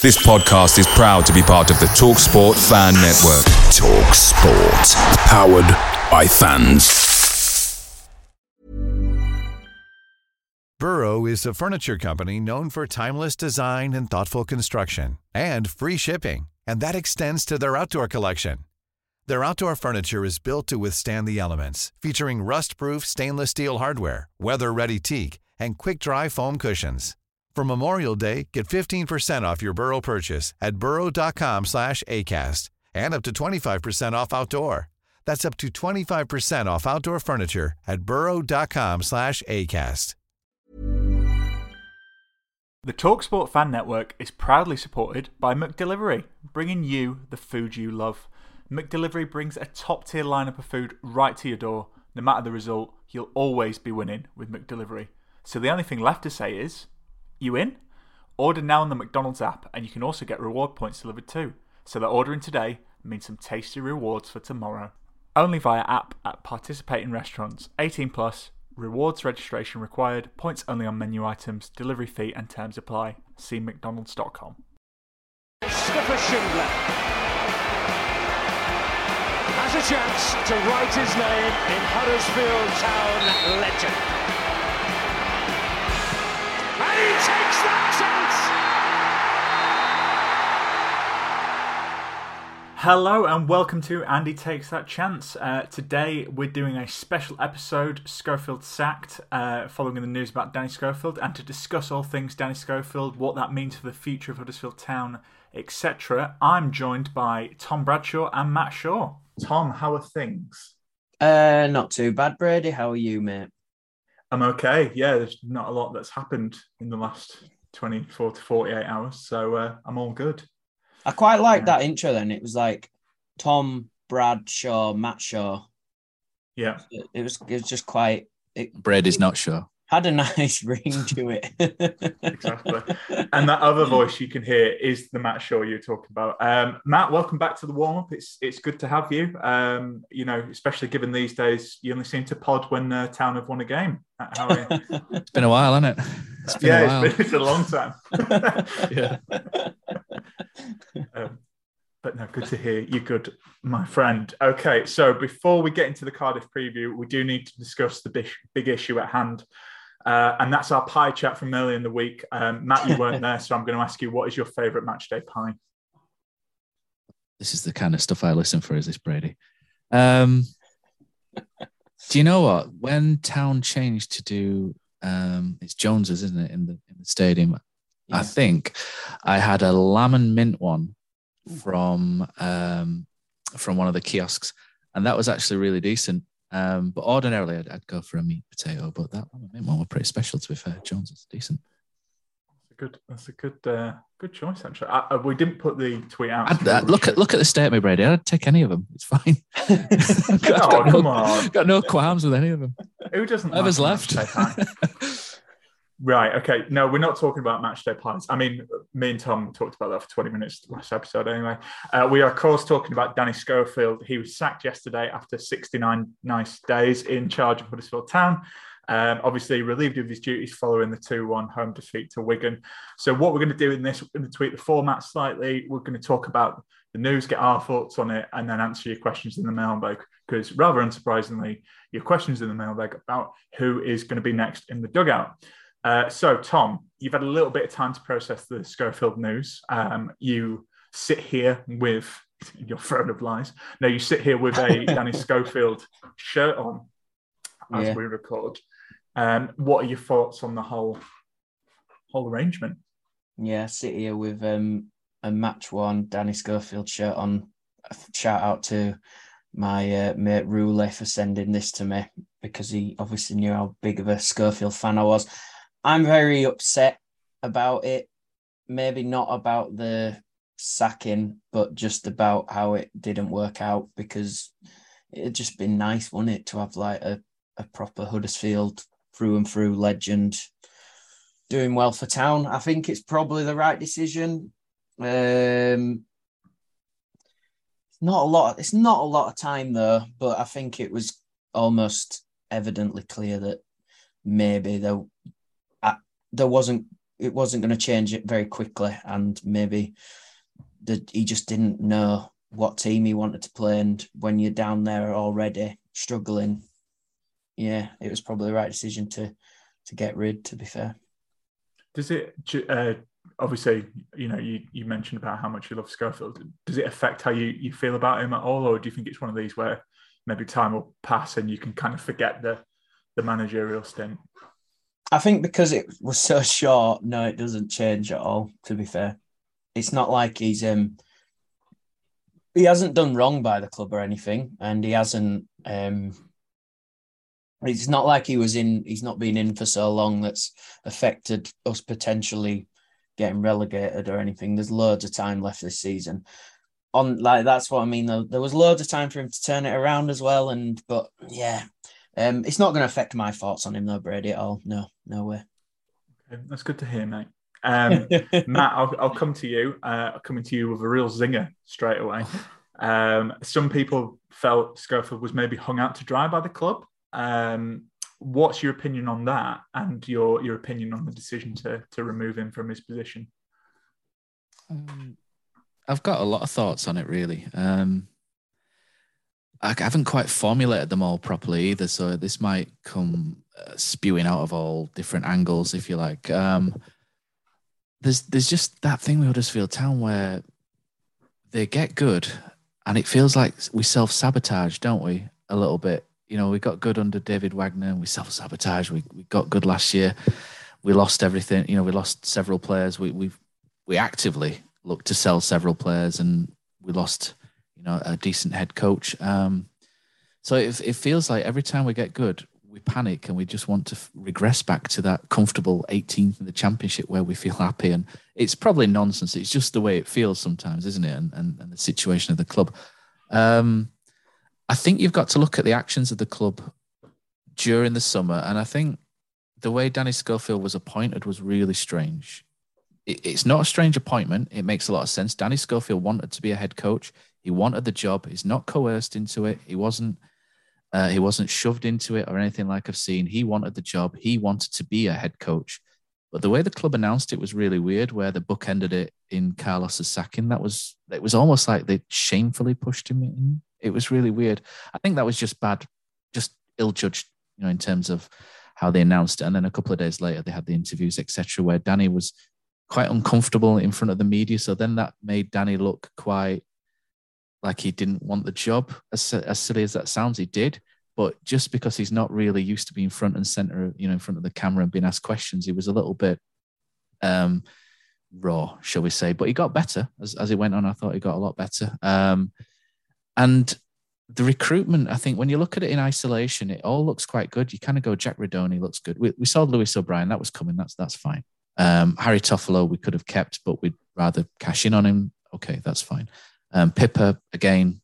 This podcast is proud to be part of the TalkSport Fan Network. TalkSport. Powered by fans. Burrow is a furniture company known for timeless design and thoughtful construction and free shipping, and that extends to their outdoor collection. Their outdoor furniture is built to withstand the elements, featuring rust-proof stainless steel hardware, weather-ready teak, and quick-dry foam cushions. For Memorial Day, get 15% off your Burrow purchase at burrow.com slash ACAST and up to 25% off outdoor. That's up to 25% off outdoor furniture at burrow.com slash ACAST. The TalkSport Fan Network is proudly supported by McDelivery, bringing you the food you love. McDelivery brings a top tier lineup of food right to your door. No matter the result, you'll always be winning with McDelivery. So the only thing left to say is, you in? Order now on the McDonald's app, and you can also get reward points delivered too. So that ordering today means some tasty rewards for tomorrow. Only via app at participating restaurants. 18 plus. Rewards registration required. Points only on menu items. Delivery fee and terms apply. See McDonald's.com. Christopher Schindler has a chance to write his name in Huddersfield Town legend. Hello and welcome to Andy Takes That Chance. Uh, today we're doing a special episode, Schofield sacked, uh, following the news about Danny Schofield, and to discuss all things Danny Schofield, what that means for the future of Huddersfield Town, etc. I'm joined by Tom Bradshaw and Matt Shaw. Tom, how are things? Uh, not too bad, Brady. How are you, mate? I'm okay. Yeah, there's not a lot that's happened in the last 24 to 48 hours, so uh, I'm all good. I quite like that intro. Then it was like Tom, Brad, Shaw, Matt Shaw. Yeah, it, it was. It was just quite. It, Brady's not sure. Had a nice ring to it. exactly. And that other voice you can hear is the Matt Shaw you're talking about. Um, Matt, welcome back to the warm up. It's it's good to have you. Um, you know, especially given these days, you only seem to pod when uh, Town have won a game. How it's been a while, hasn't it? It's yeah, a it's, been, it's a long time. yeah. Um, but no, good to hear you good, my friend. Okay, so before we get into the Cardiff preview, we do need to discuss the big, big issue at hand. Uh, and that's our pie chat from earlier in the week. Um, Matt, you weren't there, so I'm going to ask you, what is your favourite match day pie? This is the kind of stuff I listen for, is this, Brady? Um, do you know what? When Town changed to do, um, it's Jones's, isn't it, in the in the stadium? Yeah. I think I had a lamb and mint one from um, from one of the kiosks, and that was actually really decent. Um, but ordinarily, I'd, I'd, go for a meat potato, but that one was pretty special. To be fair, Jones is decent. That's a good. That's a good. Uh, good choice, actually. I, I, we didn't put the tweet out. I'd, uh, look at look at the state of me, Brady. I'd take any of them. It's fine. got, oh, come no, on. Got no qualms with any of them. Who doesn't? Whoever's left. Right. Okay. No, we're not talking about match day plans. I mean, me and Tom talked about that for 20 minutes last episode anyway. Uh, we are, of course, talking about Danny Schofield. He was sacked yesterday after 69 nice days in charge of Huddersfield Town. Um, obviously, relieved of his duties following the 2 1 home defeat to Wigan. So, what we're going to do in this, we're going to tweak the format slightly. We're going to talk about the news, get our thoughts on it, and then answer your questions in the mailbag. Because, rather unsurprisingly, your questions in the mailbag about who is going to be next in the dugout. Uh, so, Tom, you've had a little bit of time to process the Schofield news. Um, you sit here with your throne of lies. No, you sit here with a Danny Schofield shirt on as yeah. we record. Um, what are your thoughts on the whole whole arrangement? Yeah, sit here with um, a match one Danny Schofield shirt on. Shout out to my uh, mate Rule for sending this to me because he obviously knew how big of a Schofield fan I was. I'm very upset about it. Maybe not about the sacking, but just about how it didn't work out because it'd just been nice, wouldn't it, to have like a, a proper Huddersfield through and through legend doing well for town. I think it's probably the right decision. Um, not a lot. It's not a lot of time though, but I think it was almost evidently clear that maybe there there wasn't it wasn't going to change it very quickly, and maybe that he just didn't know what team he wanted to play. And when you're down there already struggling, yeah, it was probably the right decision to to get rid. To be fair, does it? Uh, obviously, you know, you, you mentioned about how much you love Schofield. Does it affect how you you feel about him at all, or do you think it's one of these where maybe time will pass and you can kind of forget the the managerial stint? I think because it was so short, no, it doesn't change at all. To be fair, it's not like he's um he hasn't done wrong by the club or anything, and he hasn't um it's not like he was in he's not been in for so long that's affected us potentially getting relegated or anything. There's loads of time left this season. On like that's what i mean though. There was loads of time for him to turn it around as well and but yeah um it's not going to affect my thoughts on him though brady at all no no way okay, that's good to hear mate um, Matt, I'll, I'll, come to you. Uh, coming to you with a real zinger straight away. Um, some people felt Schofield was maybe hung out to dry by the club. Um, what's your opinion on that, and your your opinion on the decision to to remove him from his position? Um, I've got a lot of thoughts on it, really. Um, I haven't quite formulated them all properly either, so this might come uh, spewing out of all different angles, if you like. Um, there's there's just that thing with Huddersfield Town where they get good, and it feels like we self sabotage, don't we? A little bit you know, we got good under David Wagner and we self sabotage. We, we got good last year. We lost everything. You know, we lost several players. We we we actively looked to sell several players and we lost, you know, a decent head coach. Um, so it, it feels like every time we get good, we panic and we just want to regress back to that comfortable 18th in the championship where we feel happy. And it's probably nonsense. It's just the way it feels sometimes, isn't it? And, and, and the situation of the club. Um, I think you've got to look at the actions of the club during the summer, and I think the way Danny Schofield was appointed was really strange. It, it's not a strange appointment. It makes a lot of sense. Danny Schofield wanted to be a head coach. He wanted the job. He's not coerced into it. He wasn't. Uh, he wasn't shoved into it or anything like I've seen. He wanted the job. He wanted to be a head coach. But the way the club announced it was really weird, where the book ended it in Carlos's sacking. That was it was almost like they shamefully pushed him in it was really weird. I think that was just bad, just ill judged, you know, in terms of how they announced it. And then a couple of days later, they had the interviews, etc., where Danny was quite uncomfortable in front of the media. So then that made Danny look quite like he didn't want the job. As, as silly as that sounds, he did. But just because he's not really used to being front and center, you know, in front of the camera and being asked questions, he was a little bit um, raw, shall we say. But he got better as, as he went on. I thought he got a lot better. Um, and the recruitment, I think, when you look at it in isolation, it all looks quite good. You kind of go, Jack Rudoni looks good. We, we saw Lewis O'Brien, that was coming. That's that's fine. Um, Harry Toffolo, we could have kept, but we'd rather cash in on him. Okay, that's fine. Um, Pipa, again,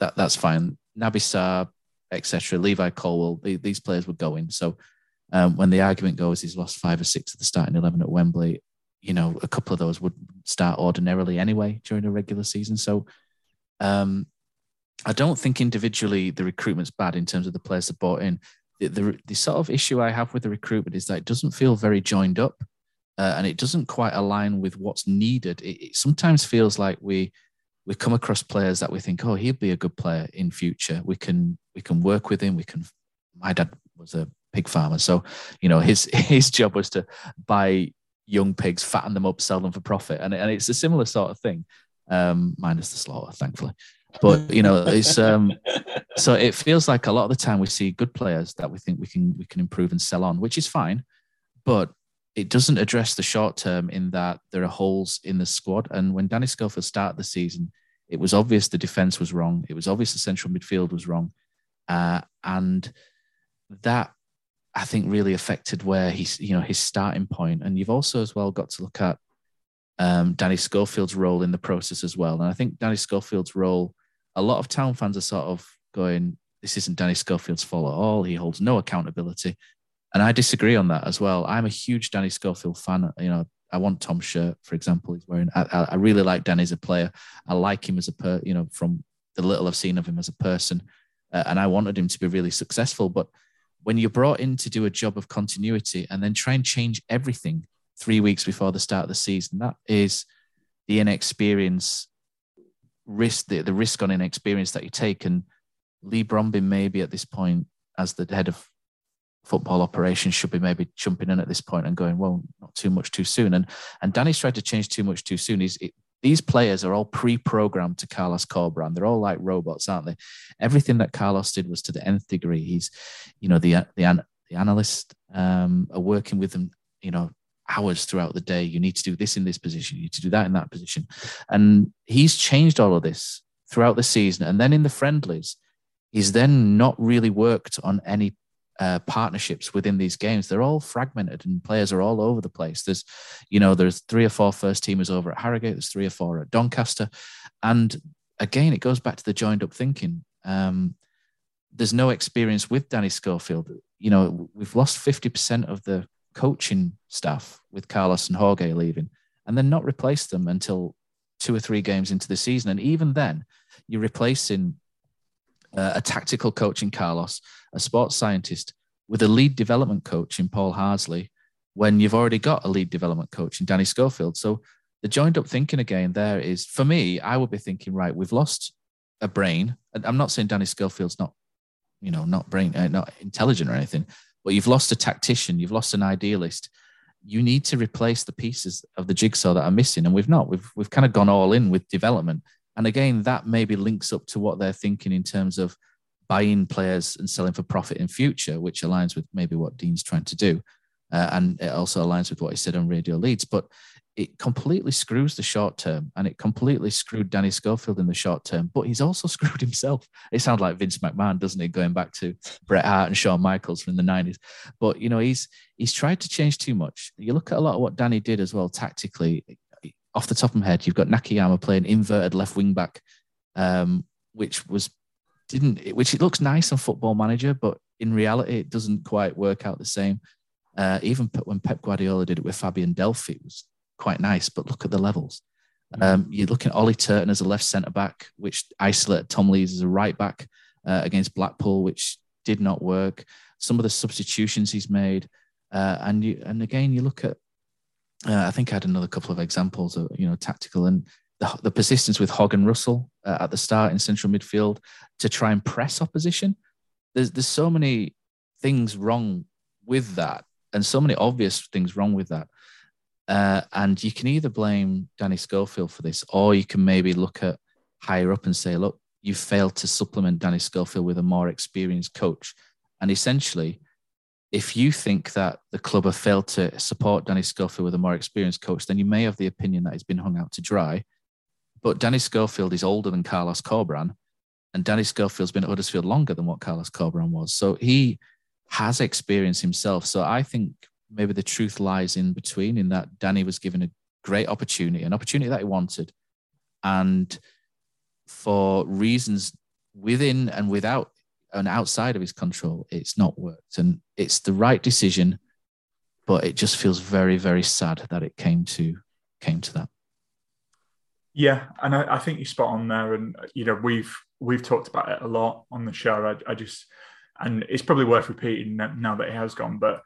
that that's fine. Naby etc. Levi Colwill, the, these players were going. So um, when the argument goes, he's lost five or six of the starting eleven at Wembley. You know, a couple of those would start ordinarily anyway during a regular season. So um, I don't think individually the recruitment's bad in terms of the players that bought in. The, the, the sort of issue I have with the recruitment is that it doesn't feel very joined up, uh, and it doesn't quite align with what's needed. It, it, sometimes feels like we we come across players that we think, oh, he'd be a good player in future. We can we can work with him. We can. My dad was a pig farmer, so you know his his job was to buy young pigs, fatten them up, sell them for profit, and and it's a similar sort of thing, um, minus the slaughter, thankfully. But you know, it's um, so it feels like a lot of the time we see good players that we think we can we can improve and sell on, which is fine, but it doesn't address the short term in that there are holes in the squad. And when Danny Schofield started the season, it was obvious the defense was wrong. It was obvious the central midfield was wrong, uh, and that I think really affected where he's you know his starting point. And you've also as well got to look at um, Danny Schofield's role in the process as well. And I think Danny Schofield's role a lot of town fans are sort of going, this isn't Danny Schofield's fault at all. He holds no accountability. And I disagree on that as well. I'm a huge Danny Schofield fan. You know, I want Tom's shirt, for example. He's wearing. I, I really like Danny as a player. I like him as a per. You know, from the little I've seen of him as a person, uh, and I wanted him to be really successful. But when you're brought in to do a job of continuity and then try and change everything three weeks before the start of the season. That is the inexperience risk, the, the risk on inexperience that you take. And Leigh Bromby, maybe at this point, as the head of football operations, should be maybe jumping in at this point and going, well, not too much too soon. And and Danny's tried to change too much too soon. He's it, these players are all pre-programmed to Carlos Corberán. They're all like robots, aren't they? Everything that Carlos did was to the nth degree. He's, you know, the the the analysts um, are working with them, you know, hours throughout the day. You need to do this in this position. You need to do that in that position, and he's changed all of this throughout the season. And then in the friendlies, he's then not really worked on any uh, partnerships within these games. They're all fragmented and players are all over the place. There's, you know, there's three or four first teamers over at Harrogate. There's three or four at Doncaster, and again, it goes back to the joined up thinking. Um, there's no experience with Danny Schofield. You know, we've lost 50% of the coaching staff with Carlos and Jorge leaving, and then not replaced them until two or three games into the season. And even then, you're replacing uh, a tactical coach in Carlos, a sports scientist, with a lead development coach in Paul Harsley, when you've already got a lead development coach in Danny Schofield. So the joined up thinking again there is for me, I would be thinking, right, we've lost a brain. And I'm not saying Danny Schofield's not, you know, not brain, uh, not intelligent or anything, but you've lost a tactician, you've lost an idealist. You need to replace the pieces of the jigsaw that are missing, and we've not. We've we've kind of gone all in with development, and again, that maybe links up to what they're thinking in terms of buying players and selling for profit in future, which aligns with maybe what Dean's trying to do. Uh, and it also aligns with what he said on Radio Leeds. But it completely screws the short term and it completely screwed Danny Schofield in the short term, but he's also screwed himself. It sounds like Vince McMahon, doesn't it? Going back to Bret Hart and Shawn Michaels from the 90s. But you know, he's he's tried to change too much. You look at a lot of what Danny did as well tactically off the top of my head, you've got Nakayama playing inverted left wing back, um, which was didn't which it looks nice on Football Manager, but in reality, it doesn't quite work out the same. Uh, even when Pep Guardiola did it with Fabian Delph, it was quite nice, but look at the levels. Mm. Um, you're looking at Ollie Turton as a left centre back, which isolated Tom Lees as a right back uh, against Blackpool, which did not work. Some of the substitutions he's made, uh, and you, and again, you look at uh, I think I had another couple of examples of you know tactical and the, the persistence with Hogg and Russell uh, at the start in central midfield to try and press opposition. There's there's so many things wrong with that, and so many obvious things wrong with that. Uh, and you can either blame Danny Schofield for this, or you can maybe look at higher up and say, look, you failed to supplement Danny Schofield with a more experienced coach. And essentially, if you think that the club have failed to support Danny Schofield with a more experienced coach, then you may have the opinion that he's been hung out to dry. But Danny Schofield is older than Carlos Corberán, and Danny Schofield's been at Huddersfield longer than what Carlos Corberán was. So he has experience himself. So I think maybe the truth lies in between, in that Danny was given a great opportunity, an opportunity that he wanted. And for reasons within and without and outside of his control, it's not worked. And it's the right decision, but it just feels very, very sad that it came to came to that. Yeah, and I, I think you're spot on there. And you know, we've we've talked about it a lot on the show. I, I just and it's probably worth repeating now that he has gone, but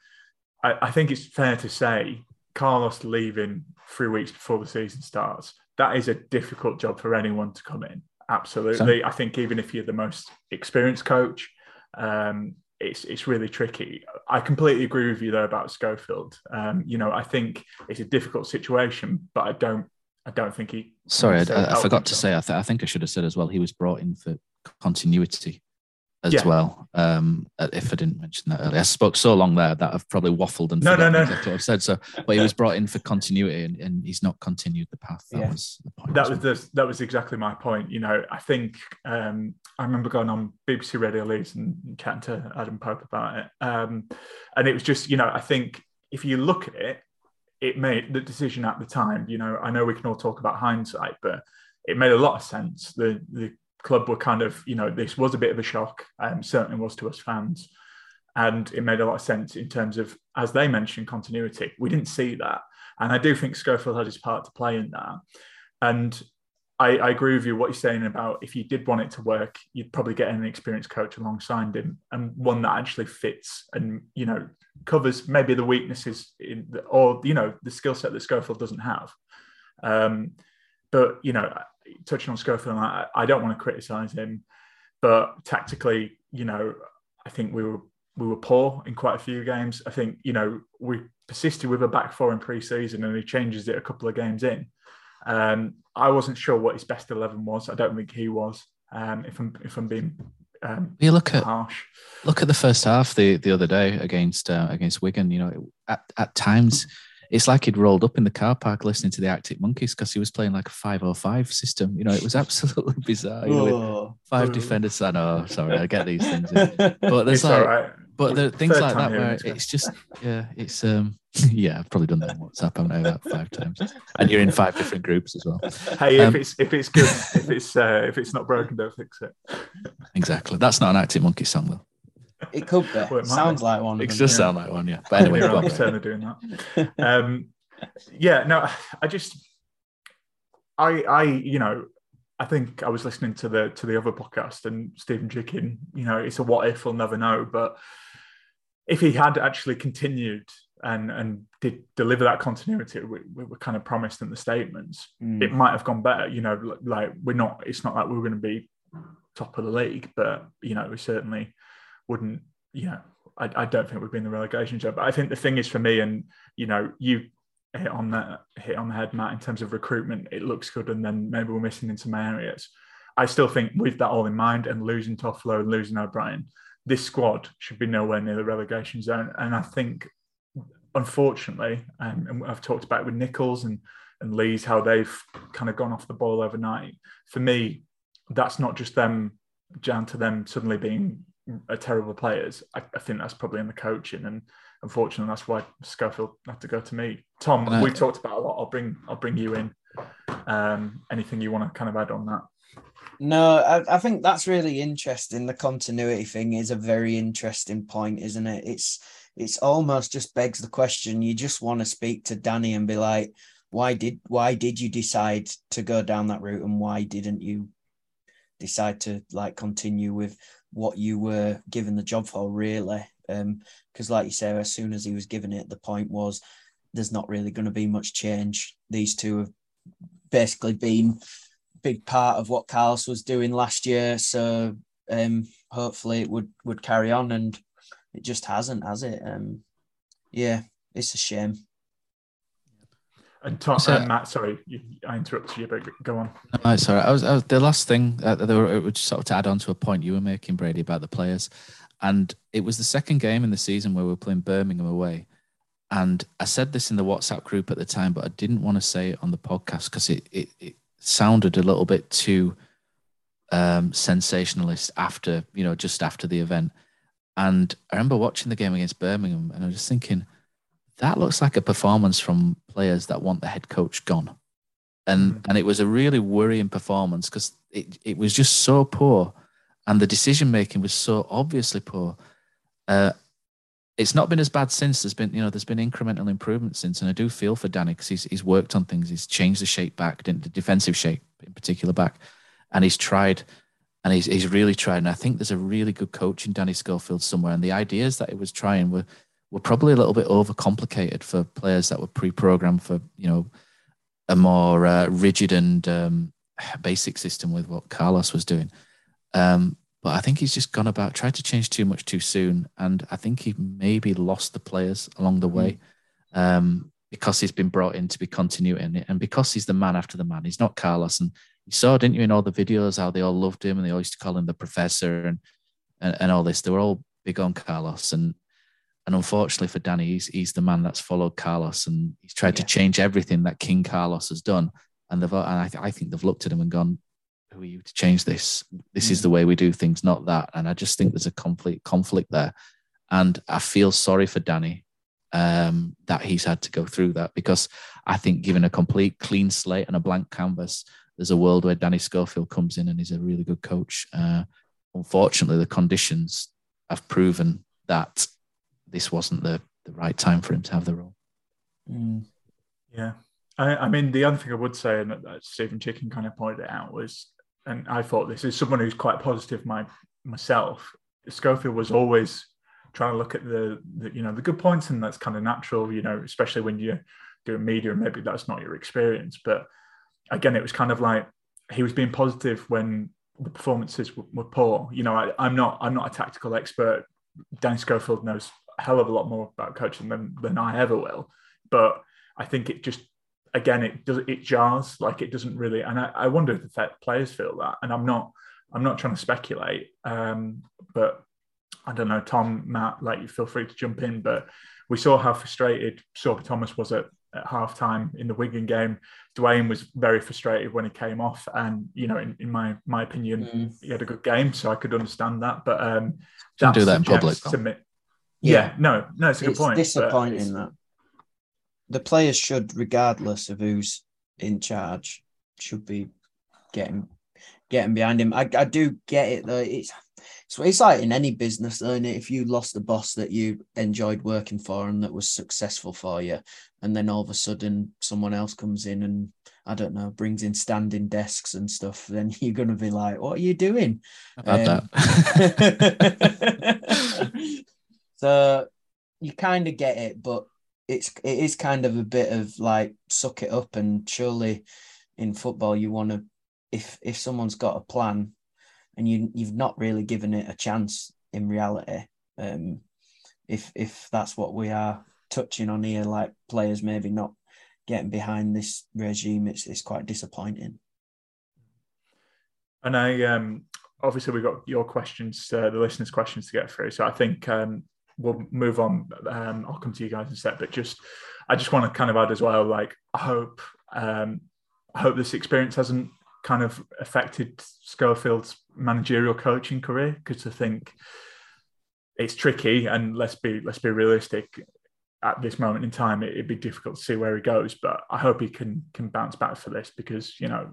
I, I think it's fair to say Carlos leaving three weeks before the season starts, that is a difficult job for anyone to come in. Absolutely. So, I think even if you're the most experienced coach, um, it's it's really tricky. I completely agree with you though about Schofield. Um, you know, I think it's a difficult situation, but I don't I don't think he. Sorry, I, I forgot to say. I, th- I think I should have said as well. He was brought in for continuity as yeah. well. Um, uh, if I didn't mention that earlier, I spoke so long there that I've probably waffled and no, no, no. exactly what I've said. So, but he was brought in for continuity, and, and he's not continued the path. That yeah. was the point. That was the, that was exactly my point. You know, I think um, I remember going on BBC Radio Leeds and chatting to Adam Pope about it, um, and it was just you know I think if you look at it, it made the decision at the time. You know, I know we can all talk about hindsight, but it made a lot of sense. The the club were kind of, you know, this was a bit of a shock, um, certainly was to us fans. And it made a lot of sense in terms of, as they mentioned, continuity. We didn't see that. And I do think Schofield had his part to play in that. And I, I, agree with you. What you're saying about if you did want it to work, you'd probably get an experienced coach alongside him and one that actually fits and you know covers maybe the weaknesses in the, or you know the skill set that Schofield doesn't have. Um, but you know, touching on Schofield, I, I don't want to criticise him, but tactically, you know, I think we were we were poor in quite a few games. I think you know we persisted with a back four in pre-season, and he changes it a couple of games in. Um, I wasn't sure what his best eleven was. I don't think he was. Um, if I'm if I'm being um, you look at harsh. look at the first half the the other day against uh, against Wigan. You know, at at times it's like he'd rolled up in the car park listening to the Arctic Monkeys because he was playing like a 505 system. You know, it was absolutely bizarre. You know, Oh. five Oh. defenders. I know, sorry, I get these things. in. But there's It's like, all right. but the things like that where it, yeah. it's just, yeah, it's um, yeah, I've probably done that on WhatsApp. haven't I about five times, and you're in five different groups as well. Hey, if Um, it's if it's good, if it's uh, if it's not broken, don't fix it. Exactly. That's not an Arctic Monkey song though. It could be. Well, it Sounds be. like one. It of does them. sound like one, yeah. But anyway, Maybe go on, Alex Brady. Doing that. Um, yeah, no, I just, I, I, you know, I think I was listening to the to the other podcast and Stephen Chicken. You know, it's a what if, we'll never know. But if he had actually continued and and did deliver that continuity we, we were kind of promised in the statements, Mm. it might have gone better. You know, like we're not. It's not like we we're going to be top of the league, but you know, we certainly wouldn't. You know, I, I don't think we'd be in the relegation job. But I think the thing is for me, and you know, you hit on that hit on the head, Matt, in terms of recruitment, it looks good, and then maybe we're missing in some areas. I still think with that all in mind and losing Toffolo and losing O'Brien, this squad should be nowhere near the relegation zone. And I think, unfortunately, um, and I've talked about it with Nicholls and and Lees how they've kind of gone off the ball overnight. For me, that's not just them down to them suddenly being a terrible players. I, I think that's probably in the coaching, and unfortunately, that's why Schofield had to go to me. Tom, I- we've talked about a lot. I'll bring I'll bring you in. Um, anything you want to kind of add on that? No, I, I think that's really interesting. The continuity thing is a very interesting point, isn't it? It's it's almost just begs the question. You just want to speak to Danny and be like, why did why did you decide to go down that route and why didn't you decide to like continue with what you were given the job for really? Um, because like you say, as soon as he was given it, the point was there's not really going to be much change. These two have basically been big part of what Carlos was doing last year. So um, hopefully it would would carry on, and it just hasn't, has it? Um, yeah, it's a shame. And Tom, So- uh, Matt, sorry, you, I interrupted you, but go on. No, sorry. I was, I was the last thing uh, were, it was sort of to add on to a point you were making, Brady, about the players, and it was the second game in the season where we were playing Birmingham away, and I said this in the WhatsApp group at the time, but I didn't want to say it on the podcast because it, it it sounded a little bit too um, sensationalist after you know just after the event, and I remember watching the game against Birmingham, and I was just thinking that looks like a performance from players that want the head coach gone. And Mhm. and it was a really worrying performance because it, it was just so poor and the decision making was so obviously poor. Uh it's not been as bad since. There's been you know there's been incremental improvement since and i do feel for danny because he's, he's worked on things. He's changed the shape back the defensive shape in particular back and he's tried and he's, he's really tried and i think there's a really good coach in danny schofield somewhere and the ideas that he was trying were were probably a little bit overcomplicated for players that were pre-programmed for you know a more uh, rigid and um, basic system with what Carlos was doing. Um, but I think he's just gone about tried to change too much too soon, and I think he maybe lost the players along the way um, because he's been brought in to be continuity and, and because he's the man after the man. He's not Carlos, and you saw, didn't you, in all the videos how they all loved him and they all used to call him the professor and and, and all this. They were all big on Carlos, and and unfortunately for Danny, he's, he's the man that's followed Carlos and he's tried to change everything that King Carlos has done. And they've and I, th- I think they've looked at him and gone, "Who are you to change this? This is Mm. the way we do things, not that." And I just think there's a conflict conflict there, and I feel sorry for Danny um, that he's had to go through that because I think given a complete clean slate and a blank canvas, there's a world where Danny Schofield comes in and he's a really good coach. Uh, unfortunately, the conditions have proven that this wasn't the, the right time for him to have the role. Mm. Yeah. I, I mean, the other thing I would say, and that, that Stephen Chicken kind of pointed it out, was, and I thought this is someone who's quite positive my, myself. Schofield was always trying to look at the, the, you know, the good points, and that's kind of natural, you know, especially when you're doing media and maybe that's not your experience. But again, it was kind of like he was being positive when the performances were, were poor. You know, I, I'm not, I'm not a tactical expert. Danny Schofield knows a hell of a lot more about coaching than than I ever will, but I think it just again it does it jars like it doesn't really and I, I wonder if the players feel that. And I'm not I'm not trying to speculate um, but I don't know Tom Matt like you feel free to jump in but we saw how frustrated Sorba Thomas was at, at half time in the Wigan game. Duane was very frustrated when he came off and you know in, in my my opinion mm. he had a good game so I could understand that but um that do that in public to me, yeah, yeah, no no it's a it's good point disappointing that the players should, regardless of who's in charge, should be getting getting behind him. I, I do get it though. It's so it's like in any business, though, it? If you lost a boss that you enjoyed working for and that was successful for you, and then all of a sudden someone else comes in and I don't know brings in standing desks and stuff, then you're gonna be like, "What are you doing?" About um, that. so you kind of get it, but it's it is kind of a bit of like suck it up and surely in football you want to if if someone's got a plan and you you've not really given it a chance in reality um if if that's what we are touching on here like players maybe not getting behind this regime it's it's quite disappointing. And i um obviously we've got your questions uh, the listeners questions to get through. So i think um we'll move on. Um, I'll come to you guys in a sec, but just I just want to kind of add as well. Like I hope um, I hope this experience hasn't kind of affected Schofield's managerial coaching career because I think it's tricky and let's be let's be realistic. At this moment in time, it, would be difficult to see where he goes, but I hope he can can bounce back for this because you know,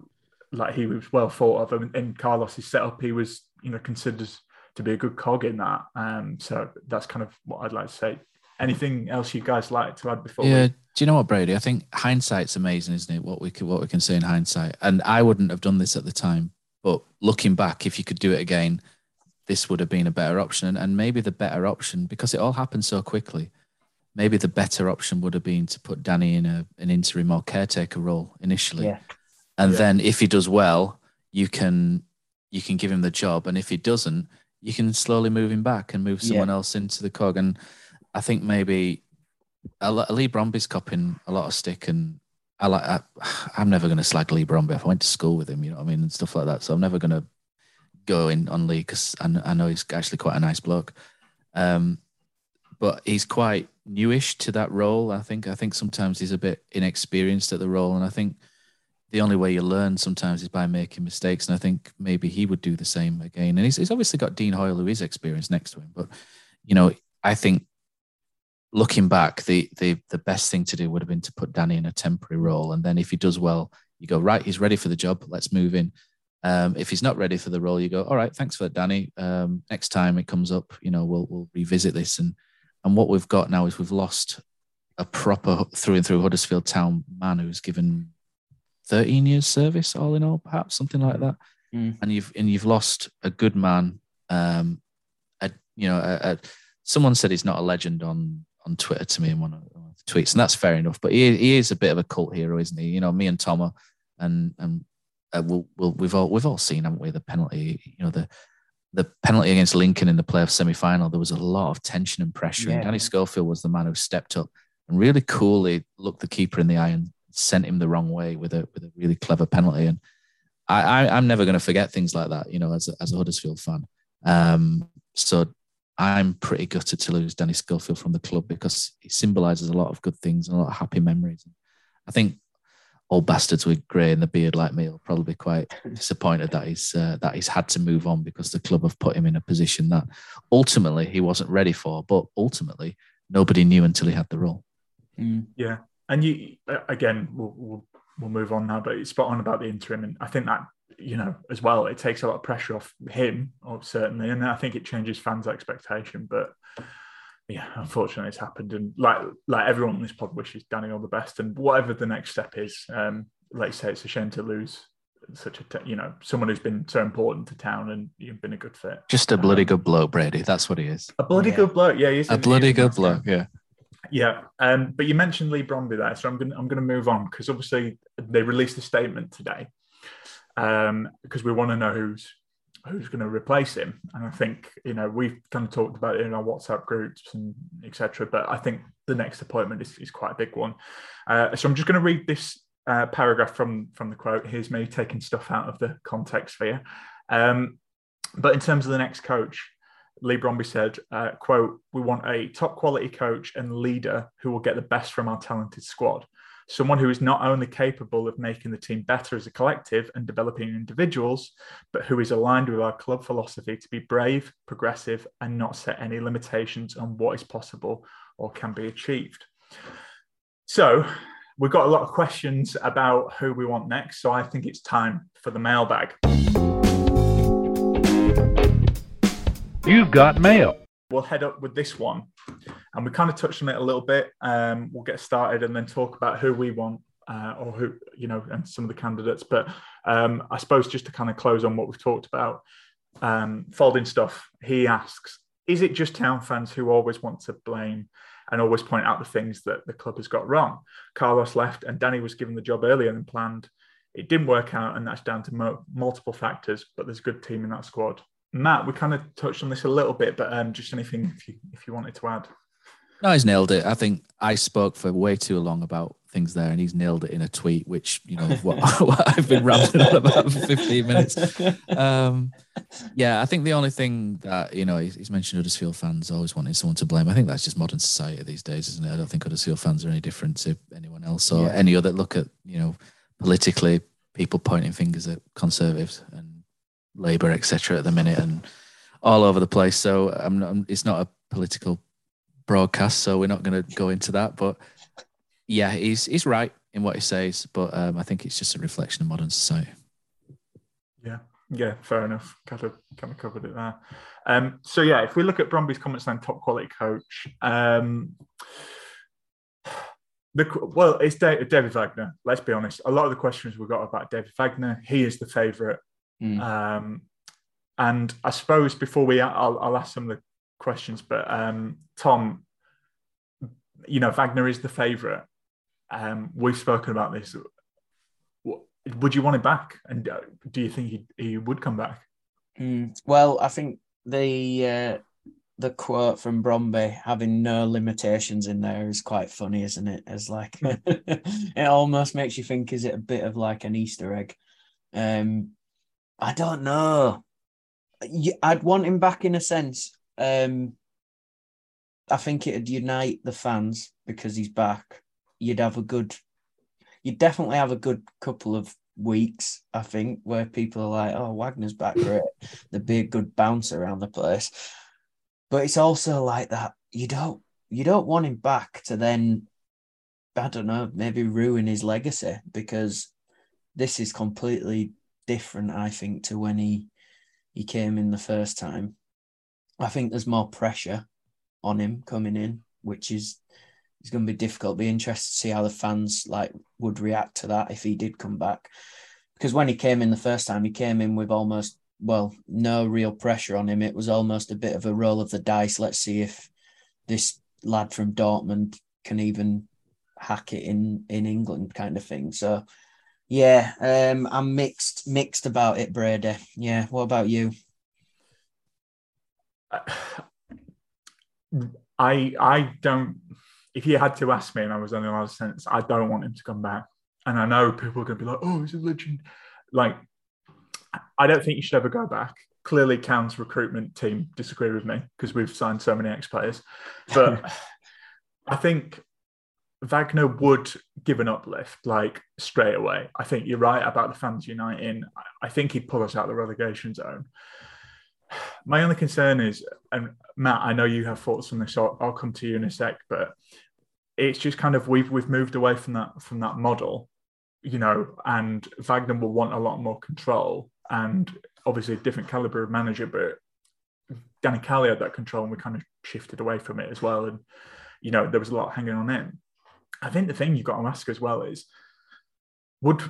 like he was well thought of, and in Carlos's setup, he was you know considered to be a good cog in that. Um, so that's kind of what I'd like to say. Anything else you guys like to add before? Yeah, we... do you know what, Brady? I think hindsight's amazing, isn't it? What we can what we can say in hindsight. And I wouldn't have done this at the time, but looking back, if you could do it again, this would have been a better option. And maybe the better option, because it all happened so quickly, maybe the better option would have been to put Danny in a an interim or caretaker role initially. Yeah. And yeah. then if he does well, you can you can give him the job. And if he doesn't, you can slowly move him back and move someone yeah. else into the cog. And I think maybe Leigh Bromby's copping a lot of stick, and I like. I, am never going to slag Leigh Bromby. If I went to school with him, you know what I mean, and stuff like that. So I'm never going to go in on Leigh because I, I, know he's actually quite a nice bloke. Um, but he's quite newish to that role. I think. I think sometimes he's a bit inexperienced at the role, and I think the only way you learn sometimes is by making mistakes. And I think maybe he would do the same again. And he's, he's obviously got Dean Hoyle, who is experienced next to him. But, you know, I think looking back, the, the, the best thing to do would have been to put Danny in a temporary role. And then if he does well, you go, right, he's ready for the job. Let's move in. Um, if he's not ready for the role, you go, all right, thanks for that, Danny. Um, next time it comes up, you know, we'll, we'll revisit this. And, and what we've got now is we've lost a proper through and through Huddersfield Town man who's given 13 years service all in all perhaps something like that mm. and you've and you've lost a good man um a, you know a, a, someone said he's not a legend on on twitter to me in one of, the tweets and that's fair enough but he, he is a bit of a cult hero isn't he you know me and Tomo and and uh, we'll, we'll, we've all we've all seen haven't we the penalty you know the the penalty against Lincoln in the playoff semi-final there was a lot of tension and pressure yeah. and Danny Schofield was the man who stepped up and really coolly looked the keeper in the eye and sent him the wrong way with a with a really clever penalty. And I, I am never going to forget things like that. You know, as a, as a Huddersfield fan. Um, so I'm pretty gutted to lose Danny Schofield from the club because he symbolises a lot of good things and a lot of happy memories. I think old bastards with grey in the beard like me will probably be quite disappointed that he's uh, that he's had to move on because the club have put him in a position that ultimately he wasn't ready for. But ultimately, nobody knew until he had the role. Mm. Yeah, and you again, we'll, we'll, we'll move on now, but it's spot on about the interim, and I think that you know as well, it takes a lot of pressure off him, certainly, and I think it changes fans' expectation. But yeah, unfortunately, it's happened, and like like everyone on this pod wishes Danny all the best, and whatever the next step is, um, like you say, it's a shame to lose such a you know someone who's been so important to town and you've been a good fit. Just a bloody Um, good bloke, Brady. That's what he is. A bloody Yeah. good bloke, yeah, he's A bloody good bloke. Yeah. Yeah, um, but you mentioned Leigh Bromby there, so I'm going I'm going to move on because obviously they released a statement today um, because we want to know who's who's going to replace him, and I think you know we've kind of talked about it in our WhatsApp groups and etc. But I think the next appointment is, is quite a big one. Uh, so I'm just going to read this uh, paragraph from from the quote. Here's me taking stuff out of the context for you. Um, but in terms of the next coach, Leigh Bromby said, uh, quote, we want a top quality coach and leader who will get the best from our talented squad. Someone who is not only capable of making the team better as a collective and developing individuals, but who is aligned with our club philosophy to be brave, progressive, and not set any limitations on what is possible or can be achieved. So we've got a lot of questions about who we want next. So I think it's time for the mailbag. You've got mail. we'll head up with this one. And we kind of touched on it a little bit. Um, we'll get started and then talk about who we want uh, or who, you know, and some of the candidates. But um, I suppose just to kind of close on what we've talked about, um, folding stuff, he asks, is it just town fans who always want to blame and always point out the things that the club has got wrong? Carlos left and Danny was given the job earlier than planned. It didn't work out, and that's down to mo- multiple factors, but there's a good team in that squad. Matt, we kind of touched on this a little bit, but um, just anything if you if you wanted to add. No, he's nailed it. I think I spoke for way too long about things there, and he's nailed it in a tweet, which you know what, what I've been rambling on about for 15 minutes. Um, yeah, I think the only thing that you know he's, he's mentioned Huddersfield fans always wanting someone to blame. I think that's just modern society these days, isn't it? I don't think Huddersfield fans are any different to anyone else or Yeah. any other. Look at you know politically people pointing fingers at conservatives and Labour, etc. At the minute, and all over the place. So I'm not, it's not a political broadcast, so we're not going to go into that. But yeah, he's he's right in what he says, but um, I think it's just a reflection of modern society. Yeah, yeah, fair enough. Kind of kind of covered it there. Um, so yeah, if we look at Bromby's comments then top quality coach, um, the well, it's David Wagner. Let's be honest. A lot of the questions we got about David Wagner, he is the favourite. Mm. Um, and I suppose before we, I'll, I'll ask some of the questions, but um, Tom, you know, Wagner is the favourite. Um, we've spoken about this. Would you want him back? And uh, do you think he, he would come back? Mm, Well, I think the uh, the quote from Bromby having no limitations in there is quite funny, isn't it? As like it almost makes you think, is it a bit of like an Easter egg? Um, I don't know. I'd want him back in a sense. Um, I think it'd unite the fans because he's back. You'd have a good, you'd definitely have a good couple of weeks, I think, where people are like, oh, Wagner's back, great. There'd be a good bounce around the place. But it's also like that. You don't you don't want him back to then, I don't know, maybe ruin his legacy because this is completely different, I think, to when he he came in the first time. I think there's more pressure on him coming in, which is it's going to be difficult. Be interested to see how the fans like would react to that if he did come back. Because when he came in the first time, he came in with almost well no real pressure on him. It was almost a bit of a roll of the dice. Let's see if this lad from Dortmund can even hack it in in England, kind of thing. So yeah, um, I'm mixed mixed about it, Brady. Yeah, what about you? I I don't. If you had to ask me, and I was only allowed a sentence, I don't want him to come back. And I know people are going to be like, "Oh, he's a legend." Like, I don't think you should ever go back. Clearly, Cam's recruitment team disagree with me because we've signed so many ex players. But I think Wagner would give an uplift like straight away. I think you're right about the fans uniting. I- think he'd pull us out of the relegation zone. My only concern is, and Matt, I know you have thoughts on this. So I'll, I'll come to you in a sec, but it's just kind of we've we've moved away from that from that model, you know, and Wagner will want a lot more control and obviously a different caliber of manager, but Danny Cowley had that control, and we kind of shifted away from it as well, and you know there was a lot hanging on him. I think the thing you've got to ask as well is would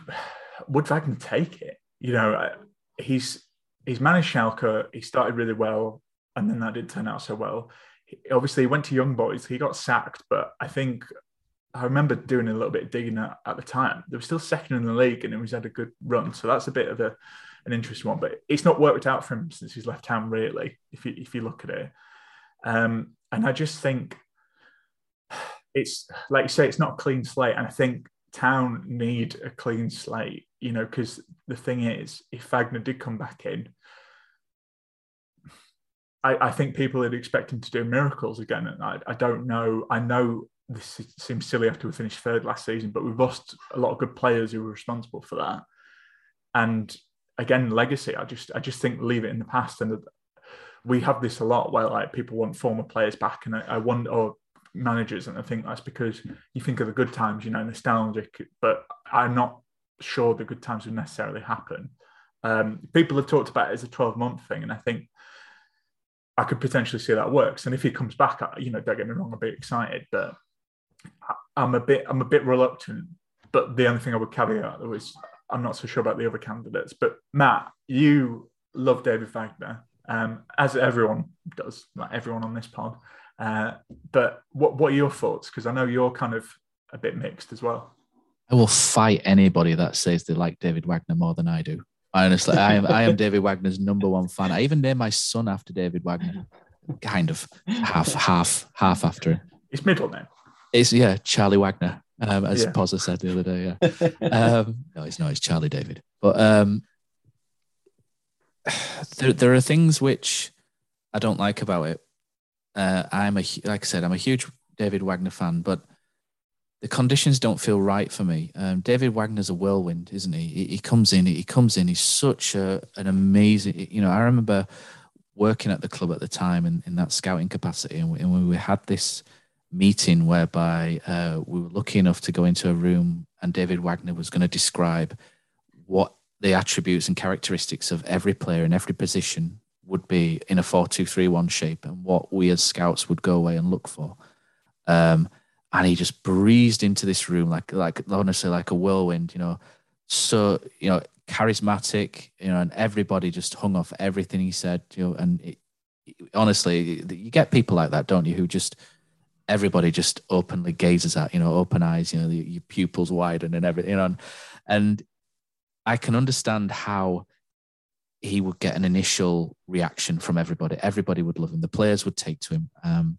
would Wagner take it? You know, uh, he's he's managed Schalke. He started really well, and then that didn't turn out so well. He, obviously, he went to Young Boys. He got sacked, but I think I remember doing a little bit of digging at, at the time. They were still second in the league, and it was had a good run. So that's a bit of a an interesting one. But it's not worked out for him since he's left town, really. If you if you look at it, um, and I just think it's like you say, it's not a clean slate, and I think Town need a clean slate. You know, because the thing is, if Wagner did come back in, I, I, think people would expect him to do miracles again. And I, I don't know. I know this seems silly after we finished third last season, but we've lost a lot of good players who were responsible for that. And again, legacy. I just I just think leave it in the past. And we have this a lot where like people want former players back, and I, I wonder or managers, and I think that's because you think of the good times, you know, nostalgic. But I'm not sure the good times would necessarily happen. Um, people have talked about it as a 12 month thing, and I think I could potentially see that works. And if he comes back, you know, don't get me wrong, I'll be excited, but I'm a bit I'm a bit reluctant. But the only thing I would caveat was I'm not so sure about the other candidates. But Matt, you love David Wagner, um, as everyone does, like everyone on this pod. Uh, but what what are your thoughts? Because I know you're kind of a bit mixed as well. I will fight anybody that says they like David Wagner more than I do. Honestly, I am I am David Wagner's number one fan. I even named my son after David Wagner. Kind of half half half after. Him. His middle name. It's yeah, Charlie Wagner, um, as yeah. Pozza said the other day. Yeah, um, no, it's not. It's Charlie David. But um, there, there are things which I don't like about it. Uh, I'm a like I said, I'm a huge David Wagner fan, but the conditions don't feel right for me. Um, David Wagner's a whirlwind, isn't he? he? He, comes in, he comes in. He's such a, an amazing. You know, I remember working at the club at the time in, in that scouting capacity, and, we, and we had this meeting whereby uh, we were lucky enough to go into a room and David Wagner was going to describe what the attributes and characteristics of every player in every position would be in a 4-2-3-1 shape and what we as scouts would go away and look for. Um, and he just breezed into this room like like honestly like a whirlwind, you know. So, you know, charismatic, you know, and everybody just hung off everything he said, you know, and it, honestly, you get people like that, don't you, who just everybody just openly gazes at, you know, open eyes, you know, your pupils widen and everything, you know, and, and I can understand how he would get an initial reaction from everybody. Everybody would love him. The players would take to him. Um,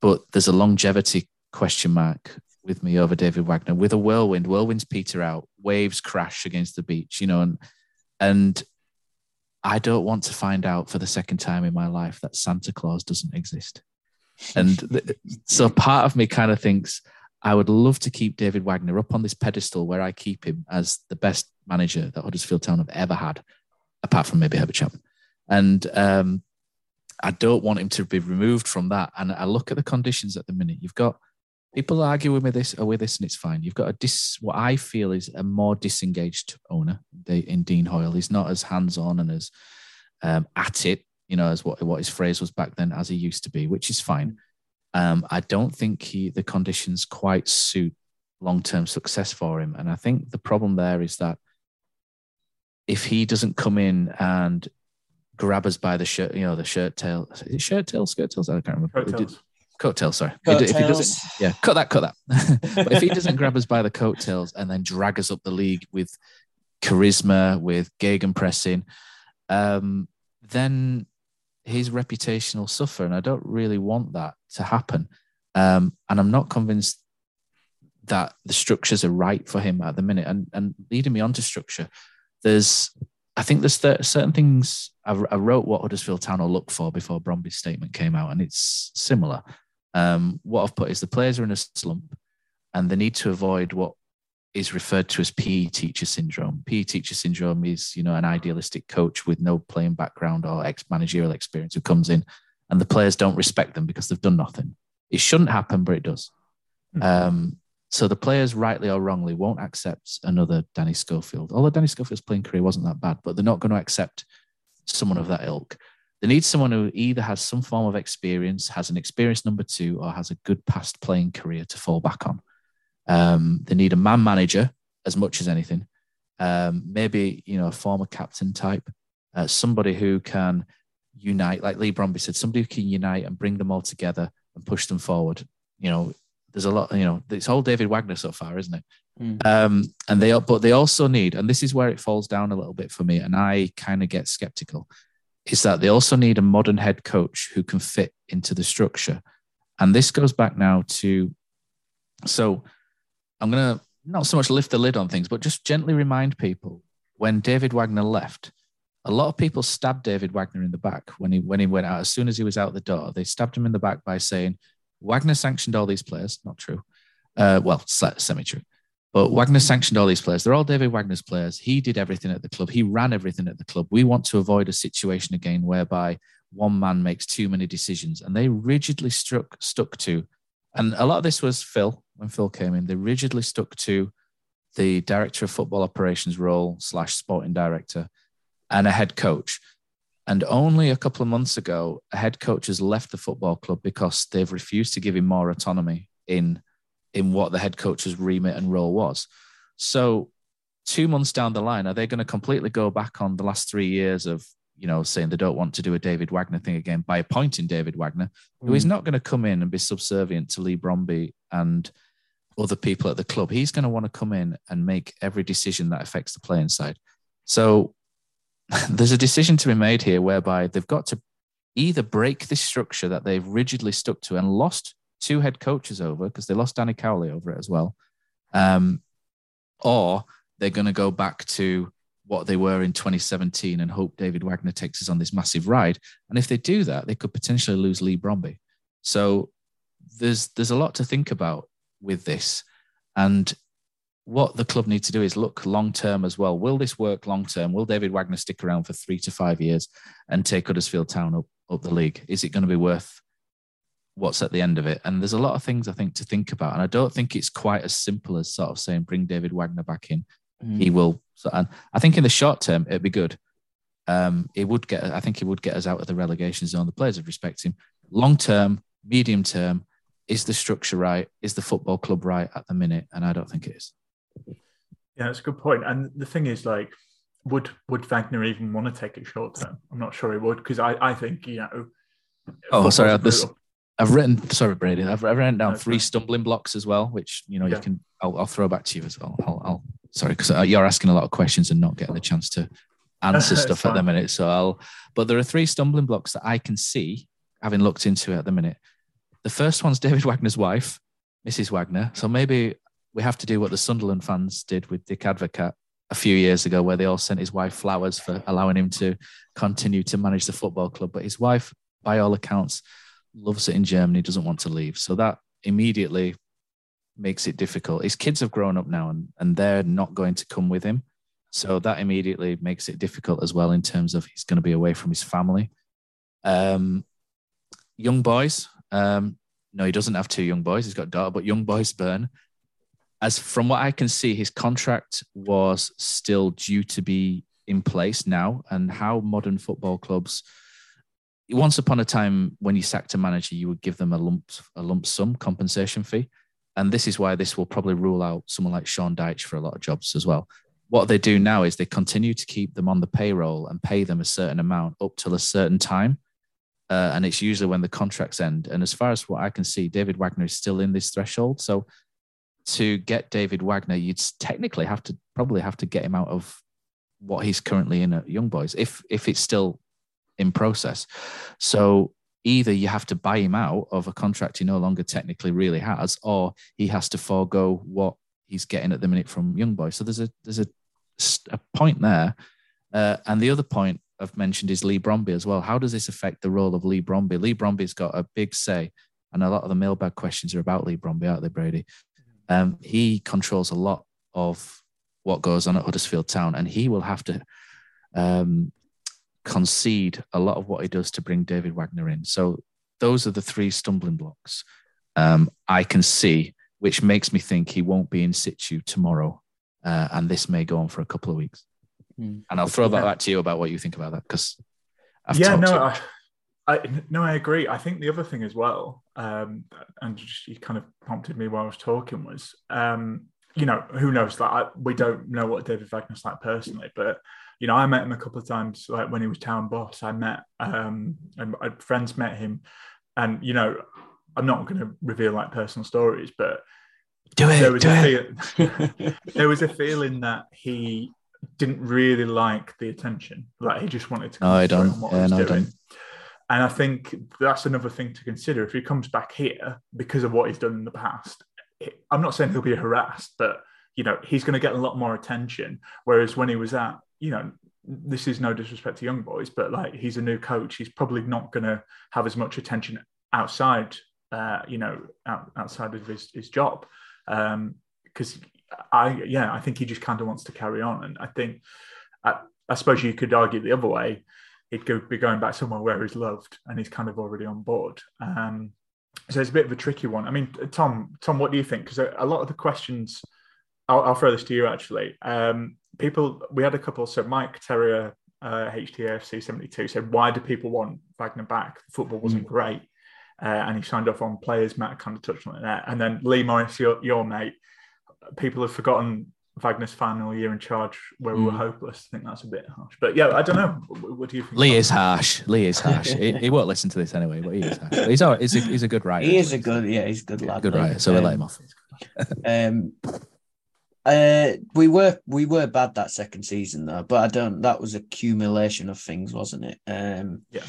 but there's a longevity question mark with me over David Wagner. With a whirlwind, whirlwinds peter out, waves crash against the beach, you know, and and I don't want to find out for the second time in my life that Santa Claus doesn't exist. And th- so part of me kind of thinks I would love to keep David Wagner up on this pedestal where I keep him as the best manager that Huddersfield Town have ever had, apart from maybe Herbert Chapman. And um, I don't want him to be removed from that. And I look at the conditions at the minute. You've got people argue with me this or with this, and it's fine. You've got a dis, what I feel is a more disengaged owner in Dean Hoyle. He's not as hands on and as um, at it you know, as what what his phrase was back then, as he used to be, which is fine. Um, I don't think he the conditions quite suit long term success for him, and I think the problem there is that if he doesn't come in and grab us by the shirt, you know, the shirt tail, shirt tail, skirt tails, I can't remember. Coattails, sorry. Coat if he doesn't, yeah, cut that, cut that. but if he doesn't grab us by the coattails and then drag us up the league with charisma, with gegenpressing, um, then his reputation will suffer, and I don't really want that to happen. Um, and I'm not convinced that the structures are right for him at the minute. And and leading me on to structure, there's I think there's certain things I, I, wrote what Huddersfield Town will look for before Bromby's statement came out, and it's similar. Um, what I've put is the players are in a slump, and they need to avoid what is referred to as PE teacher syndrome. PE teacher syndrome is, you know, an idealistic coach with no playing background or ex managerial experience who comes in and the players don't respect them because they've done nothing. It shouldn't happen, but it does. Mm-hmm. Um, so the players, rightly or wrongly, won't accept another Danny Schofield. Although Danny Schofield's playing career wasn't that bad, but they're not going to accept someone of that ilk. They need someone who either has some form of experience, has an experienced number two, or has a good past playing career to fall back on. Um, they need a man manager as much as anything. Um, maybe you know a former captain type, uh, somebody who can unite, like Leigh Bromby said, somebody who can unite and bring them all together and push them forward. You know, there's a lot. You know, it's all David Wagner so far, isn't it? Mm. Um, and they, but they also need, and this is where it falls down a little bit for me, and I kind of get skeptical is that they also need a modern head coach who can fit into the structure. And this goes back now to so I'm going to not so much lift the lid on things, but just gently remind people when David Wagner left, a lot of people stabbed David Wagner in the back when he when he went out. As soon as he was out the door, they stabbed him in the back by saying Wagner sanctioned all these players. Not true. Uh, well, semi true. But Wagner sanctioned all these players. They're all David Wagner's players. He did everything at the club. He ran everything at the club. We want to avoid a situation again whereby one man makes too many decisions. And they rigidly struck stuck to, and a lot of this was Phil when Phil came in. They rigidly stuck to the director of football operations role slash sporting director and a head coach. And only a couple of months ago, a head coach has left the football club because they've refused to give him more autonomy in in what the head coach's remit and role was. So, two months down the line, are they going to completely go back on the last three years of, you know, saying they don't want to do a David Wagner thing again by appointing David Wagner, mm. who is mm. not going to come in and be subservient to Leigh Bromby and other people at the club? He's going to want to come in and make every decision that affects the playing side. So, there's a decision to be made here whereby they've got to either break this structure that they've rigidly stuck to and lost two head coaches over because they lost Danny Cowley over it as well. Um, or they're going to go back to what they were in 2017 and hope David Wagner takes us on this massive ride. And if they do that, they could potentially lose Leigh Bromby. So there's there's a lot to think about with this. And what the club need to do is look long term as well. Will this work long term? Will David Wagner stick around for three to five years and take Huddersfield Town up, up the league? Is it going to be worth what's at the end of it. And there's a lot of things I think to think about. And I don't think it's quite as simple as sort of saying bring David Wagner back in. Mm. He will. And I think in the short term it'd be good. Um, it would get. I think it would get us out of the relegation zone. The players would respect him. Long term, medium term, is the structure right? Is the football club right at the minute? And I don't think it is. Yeah, that's a good point. And the thing is, like, would would Wagner even want to take it short term? I'm not sure he would because I I think you know. Oh, sorry. This I've written, sorry, Brady. I've, I've written down three stumbling blocks as well, which you know yeah. you can. I'll, I'll, throw back to you as well. I'll, I'll sorry because uh, you're asking a lot of questions and not getting the chance to answer stuff at the minute. So I'll. But there are three stumbling blocks that I can see, having looked into it at the minute. The first one's David Wagner's wife, Mrs. Wagner. So maybe we have to do what the Sunderland fans did with Dick Advocaat a few years ago, where they all sent his wife flowers for allowing him to continue to manage the football club. But his wife, by all accounts loves it in Germany, doesn't want to leave. So that immediately makes it difficult. His kids have grown up now and, and they're not going to come with him. So that immediately makes it difficult as well in terms of he's going to be away from his family. Um, young boys, um, no, he doesn't have two young boys. He's got a daughter, but young boys burn. As from what I can see, his contract was still due to be in place now, and how modern football clubs once upon a time when you sacked a manager you would give them a lump a lump sum compensation fee. And this is why this will probably rule out someone like Sean Dyche for a lot of jobs as well. What they do now is they continue to keep them on the payroll and pay them a certain amount up till a certain time. Uh, and it's usually when the contracts end. And as far as what i can see david wagner is still in this threshold. So to get david wagner you'd technically have to probably have to get him out of what he's currently in at young boys if if it's still in process. So either you have to buy him out of a contract he no longer technically really has, or he has to forego what he's getting at the minute from Young Boys. So there's a there's a, a point there, uh, and the other point I've mentioned is Leigh Bromby as well. How does this affect the role of Leigh Bromby? Leigh Bromby's got a big say, and a lot of the mailbag questions are about Leigh Bromby, aren't they, Brady? Um, he controls a lot of what goes on at Huddersfield Town, and he will have to um, concede a lot of what he does to bring David Wagner in. So those are the three stumbling blocks um, I can see, which makes me think he won't be in situ tomorrow, uh, and this may go on for a couple of weeks. Mm. And I'll throw that back to you about what you think about that because I've yeah, talked no, I. I no, I agree. I think the other thing as well, um, and you kind of prompted me while I was talking was, um, you know, who knows? that I, we don't know what David Wagner's like personally, but you know, I met him a couple of times, like when he was town boss. I met, um, and friends met him, and you know, I'm not going to reveal like personal stories, but do there it, was do a it. feel, there was a feeling that he didn't really like the attention. Like he just wanted to No, I don't. Yeah, was no, I don't. And I think that's another thing to consider. If he comes back here because of what he's done in the past, I'm not saying he'll be harassed, but you know he's going to get a lot more attention. Whereas when he was at, you know, this is no disrespect to young boys, but like he's a new coach, he's probably not going to have as much attention outside, uh, you know, out, outside of his, his job. Because I, yeah, I think he just kind of wants to carry on, and I think, I, I suppose you could argue the other way he'd go, be going back somewhere where he's loved and he's kind of already on board. Um, so it's a bit of a tricky one. I mean, Tom, Tom, what do you think? Because a, a lot of the questions, I'll, I'll throw this to you actually. Um, people, we had a couple. So Mike Terrier, uh, HTAFC seventy two, said, "Why do people want Wagner back? Football wasn't great." Uh, and he signed off on players. Matt kind of touched on it there. And then Lee Morris, your, your mate, people have forgotten Wagner's final year in charge where we were Mm. hopeless. I think that's a bit harsh. But yeah, I don't know. What, what do you think? Lee is harsh. Lee is harsh. he, he won't listen to this anyway, but he is harsh. He's all right. He's a, he's a good writer. he is a good, yeah, he's a good Yeah, lad. good writer. So we'll let Um, him off. Um, uh, we were we were bad that second season though, but I don't. That was accumulation of things, wasn't it? Um, Yeah.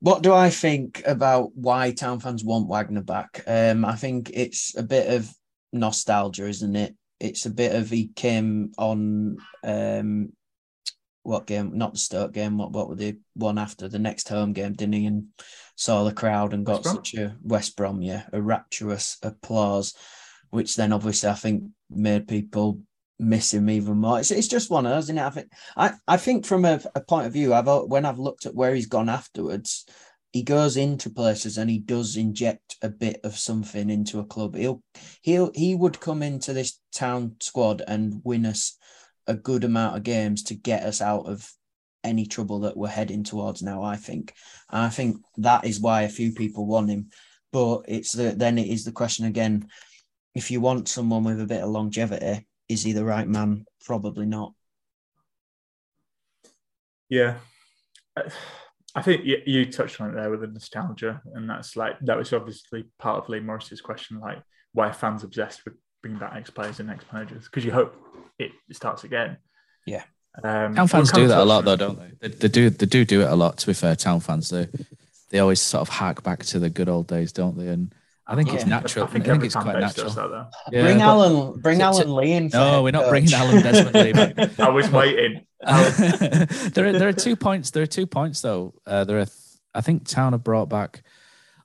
What do I think about why town fans want Wagner back? Um, I think it's a bit of nostalgia, isn't it? It's a bit of he came on um, what game? Not the Stoke game. What what were the one after the next home game? Didn't he? And saw the crowd and got such a West Brom, yeah, a rapturous applause, which then obviously I think made people miss him even more. It's, it's just one of those, isn't it? I think I, I think from a, a point of view, I've when I've looked at where he's gone afterwards, he goes into places and he does inject a bit of something into a club. He'll he'll he would come into this town squad and win us a good amount of games to get us out of any trouble that we're heading towards now. I think, and I think that is why a few people want him. But it's the then it is the question again: if you want someone with a bit of longevity, is he the right man? Probably not. Yeah. I- I think you, you touched on it there with the nostalgia, and that's like that was obviously part of Lee Morris's question, like why are fans obsessed with bringing back ex players and ex managers? Because you hope it starts again. Yeah. Um, Town fans do that a lot, though, it. don't they? they? They do. They do do it a lot. To be fair, town fans they they always sort of hark back to the good old days, don't they? And I think it's natural. I think, I think it's quite natural. that, though. Yeah, bring Alan, bring to- Alan to- Lee in. No, we're not coach. bringing Alan Desmond Lee back. I was waiting. there, are, there are two points. There are two points though. Uh, there are. I think Town have brought back.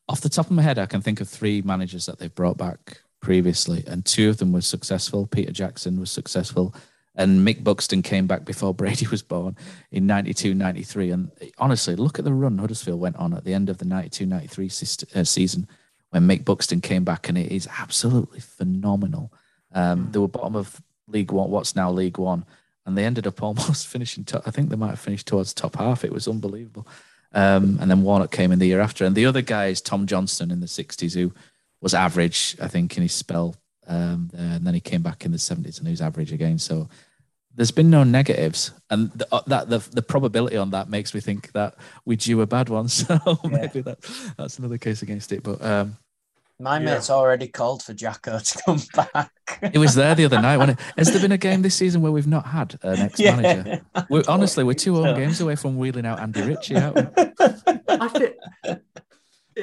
Off the top of my head, I can think of three managers that they've brought back previously, and two of them were successful. Peter Jackson was successful, and Mick Buxton came back before Brady was born in 92 93. And honestly, look at the run Huddersfield went on at the end of the 92 93 syst- uh, season when Mick Buxton came back, and it is absolutely phenomenal. Um, They were bottom of League One, what's now League One, and they ended up almost finishing. Top, I think they might have finished towards top half. It was unbelievable. Um, and then Warnock came in the year after, and the other guy is Tom Johnston in the '60s, who was average, I think, in his spell. Um, and then he came back in the '70s and he was average again. So there's been no negatives, and the, uh, that the the probability on that makes me think that we due a bad one. So maybe that that's another case against it. But um, My Yeah. mate's already called for Jacko to come back. it was there the other night. When it, has there been a game this season where we've not had an ex-manager? We're, honestly, we're two home So- games away from wheeling out Andy Ritchie. Out. I think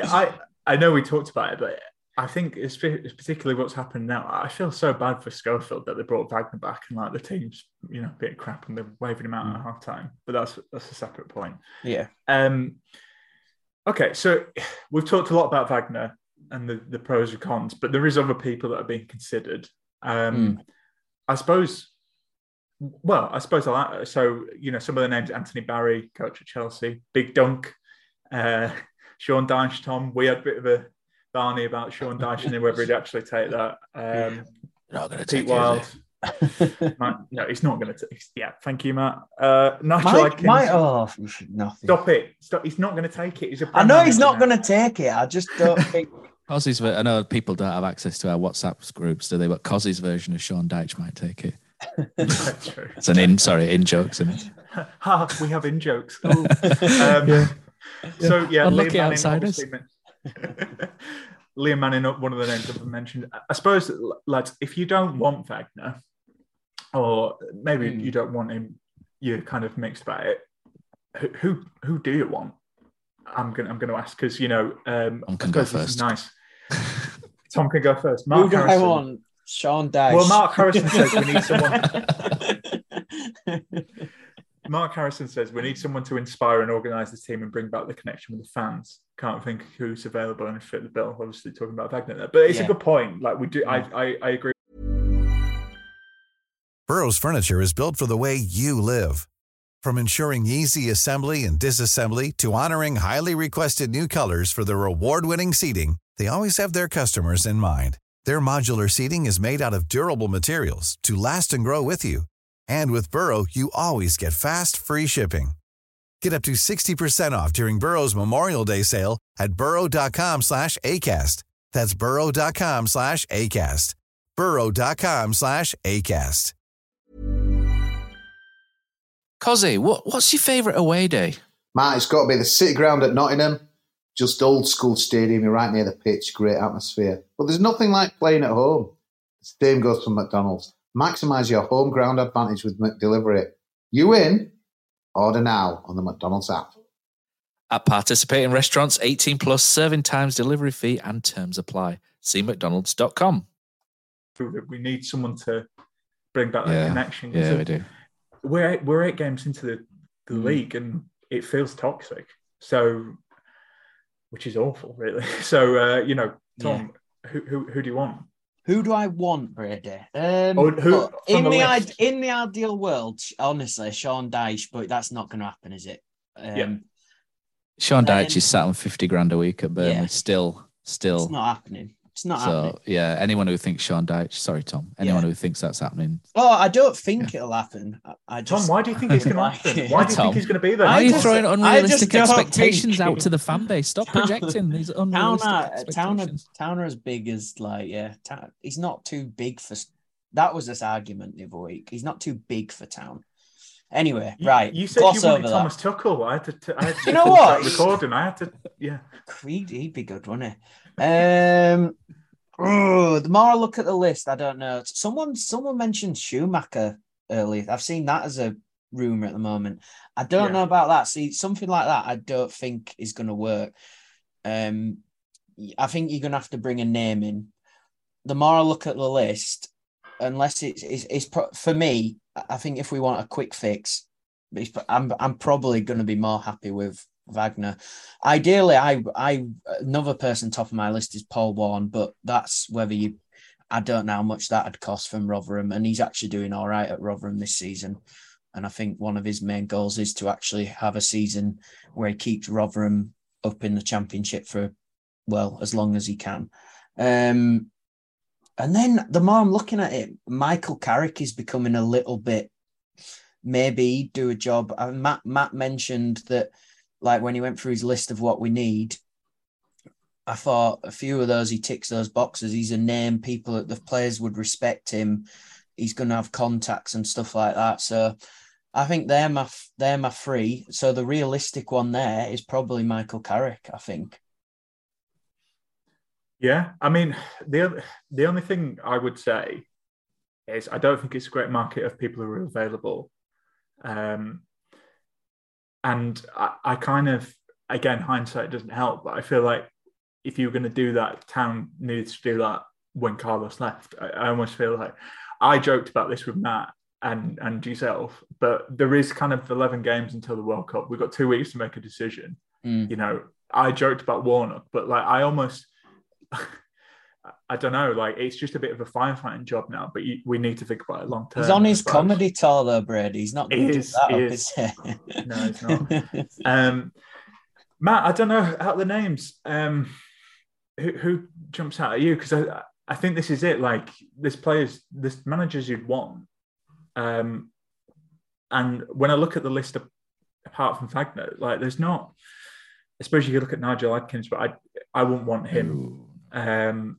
I I know we talked about it, but I think it's, it's particularly what's happened now. I feel so bad for Schofield that they brought Wagner back and like the team's you know a bit crap and they're waving him out at half time. But that's that's a separate point. yeah. Um, okay, so we've talked a lot about Wagner and the, the pros and cons, but there is other people that are being considered. Um, I suppose. Well, I suppose I like so you know some of the names: Anthony Barry, coach at Chelsea, Big Dunk, uh, Sean Dyche, Tom. We had a bit of a Barney about Sean Dyche and whether he'd actually take that. Um, You're not going to Pete take Wild, it. is Matt, no, he's not going to. Yeah, thank you, Matt. Uh, Nigel Mike, Adkins. Mike, oh, nothing. Stop it! Stop. He's not going to take it. He's a I know he's not going to take it. I just don't think. Cozzy's, ver- I know people don't have access to our WhatsApp groups, do they? But Cozzy's version of Sean Dyche might take it. It's an in, sorry, in jokes, isn't it? ha, we have in jokes. Ooh. Um, So yeah, Unlucky Liam Manning, outsiders. obviously Liam Manning, one of the names I've mentioned. I suppose, lads, if you don't want Wagner, or maybe Hmm. you don't want him, you're kind of mixed about it. Who who, who do you want? I'm gonna I'm gonna ask because you know um, Tom I can go suppose this is first. Nice. Tom can go first. Who Mark do I Harrison. want? Sean Dyche. Well, Mark Harrison says we need someone. Mark Harrison says we need someone to inspire and organise the team and bring back the connection with the fans. Can't think who's available and fit the bill. Obviously, talking about Wagner there, but it's Yeah. a good point. Like we do, I, mm. I I agree. Burrow's furniture is built for the way you live. From ensuring easy assembly and disassembly to honoring highly requested new colors for their award-winning seating, they always have their customers in mind. Their modular seating is made out of durable materials to last and grow with you. And with Burrow, you always get fast, free shipping. Get up to 60% off during Burrow's Memorial Day sale at burrow.com slash ACAST. That's burrow.com slash ACAST. burrow.com slash ACAST. Cozzy, what, what's your favourite away day? Matt, it's got to be the City Ground at Nottingham. Just old school stadium, you're right near the pitch, great atmosphere. But there's nothing like playing at home. The same goes for McDonald's. Maximise your home ground advantage with McDelivery. You in? Order now on the McDonald's app. At participating restaurants, 18 plus serving times, delivery fee, and terms apply. See McDonald's.com. that We need someone to bring back that Yeah, connection. Yeah, So we do. we're eight, we're eight games into the, the Mm. league and it feels toxic. So, which is awful, really. So, uh, you know, Tom, who, who who do you want? Who do I want, Brady? Um, Oh, who- in the the, list. in the ideal world, honestly, Sean Dyche, but that's not going to happen, is it? Um, Yeah. Sean then- Dyche is sat on 50 grand a week at Burnley. Yeah. Still, still. It's not happening. It's not so, happening. yeah, anyone who thinks Sean Dyche, sorry, Tom, anyone Yeah. who thinks that's happening. Oh, I don't think it'll happen. I, I Tom, why do you think it's going to happen? Why do you Tom. think he's going to be there? Why are you just- throwing unrealistic expectations think- out to the fan base? Stop projecting these unrealistic Towner, Towner, expectations. Towner as big as like yeah, Ta- he's not too big for. That was this argument the other week. He's not too big for Town. Anyway, You- right. You said gloss you wanted Thomas that. Tuchel. I had to. T- I had to You know what? Recording. I had to. Yeah. Creed, he'd be good, wouldn't he? Um, oh, the more I look at the list, I don't know. Someone, someone mentioned Schumacher earlier. I've seen that as a rumor at the moment. I don't Yeah. know about that. See, something like that, I don't think is going to work. Um, I think you're going to have to bring a name in. The more I look at the list, unless it's it's, it's pro- for me, I think if we want a quick fix, I'm I'm probably going to be more happy with Wagner. Ideally, I I another person top of my list is Paul Warne, but that's whether you. I don't know how much that'd cost from Rotherham, and he's actually doing all right at Rotherham this season. And I think one of his main goals is to actually have a season where he keeps Rotherham up in the championship for well as long as he can. Um, and then the more I'm looking at it, Michael Carrick is becoming a little bit. Maybe do a job. Uh, Matt Matt mentioned that, like when he went through his list of what we need, I thought a few of those he ticks those boxes. He's a name people the players would respect him. He's going to have contacts and stuff like that. So I think they're my they're my three. So the realistic one there is probably Michael Carrick. I think. Yeah, I mean the the only thing I would say is I don't think it's a great market of people who are available, um, and I, I kind of again hindsight doesn't help, but I feel like if you were going to do that, town needs to do that when Carlos left. I, I almost feel like I joked about this with Matt and and yourself, but there is kind of eleven games until the World Cup. We've got two weeks to make a decision. Mm. You know, I joked about Warnock, but like I almost. I don't know. Like it's just a bit of a firefighting job now, but you, we need to think about it long term. He's on his suppose. comedy tour though, Brady. He's not going He to give is, that he up, is. is he? No, he's not. Um, Matt, I don't know out of the names. Um, who, who jumps out at you? Because I, I think this is it. Like this players, this managers you'd want. Um, and when I look at the list of, apart from Wagner, like there's not, especially you could look at Nigel Adkins, but I I wouldn't want him. Um,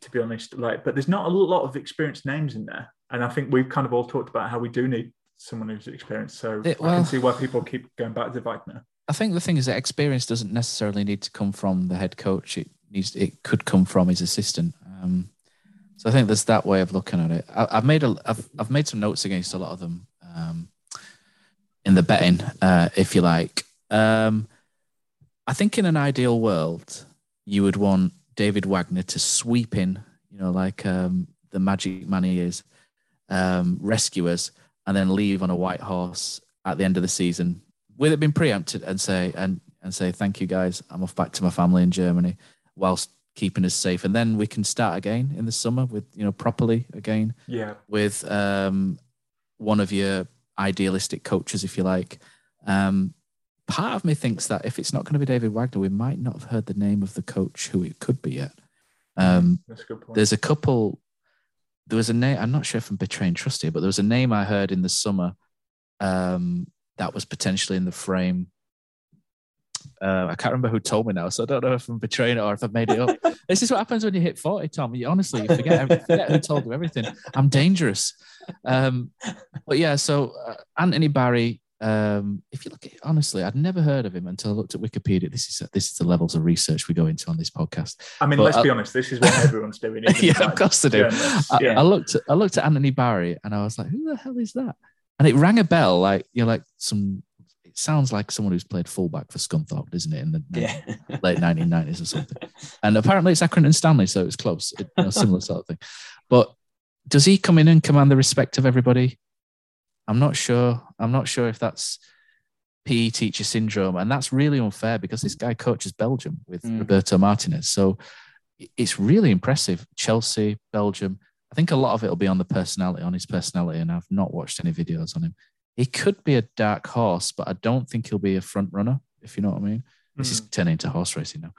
to be honest, like, but there's not a lot of experienced names in there, and I think we've kind of all talked about how we do need someone who's experienced. So It- I can see why people keep going back to Wagner. I think the thing is that experience doesn't necessarily need to come from the head coach. It needs it could come from his assistant. Um, so I think there's that way of looking at it. I, I've made a I've, I've made some notes against a lot of them um, in the betting, uh, if you like. Um, I think in an ideal world, you would want David Wagner to sweep in, you know, like um, the magic man he is, um, rescue us, and then leave on a white horse at the end of the season with it being preempted and say and and say thank you guys. I'm off back to my family in germany whilst keeping us safe. And then we can start again in the summer with you know properly again Yeah, with um one of your idealistic coaches if you like. Um part of me thinks that if it's not going to be david wagner we might not have heard the name of the coach who it could be yet um that's a good point. there's a couple there was a name i'm not sure if i'm betraying trust here but there was a name i heard in the summer um that was potentially in the frame uh, I can't remember who told me now, so I don't know if I'm betraying it or if I've made it up. this is what happens when you hit 40, Tom. You honestly you forget, forget who told you everything. I'm dangerous. Um, but yeah, so uh, Anthony Barry, um, if you look at it, honestly, I'd never heard of him until I looked at Wikipedia. This is this is the levels of research we go into on this podcast. I mean, but let's I- be honest. This is what everyone's doing. yeah, of course they do. I, yeah. I looked at I looked at Anthony Barry and I was like, who the hell is that? And it rang a bell, like you know, like some. It sounds like someone who's played fullback for Scunthorpe, doesn't it? In the Yeah. late 1990s or something. And apparently it's Accrington Stanley, so it's close, it, you know, similar sort of thing. But does he come in and command the respect of everybody? I'm not sure. I'm not sure if that's PE teacher syndrome, and that's really unfair because this guy coaches Belgium with Mm. Roberto Martinez, so it's really impressive. Chelsea, Belgium. I think a lot of it will be on the personality, on his personality, and I've not watched any videos on him. He could be a dark horse, but I don't think he'll be a front runner, if you know what I mean. This is turning into horse racing now.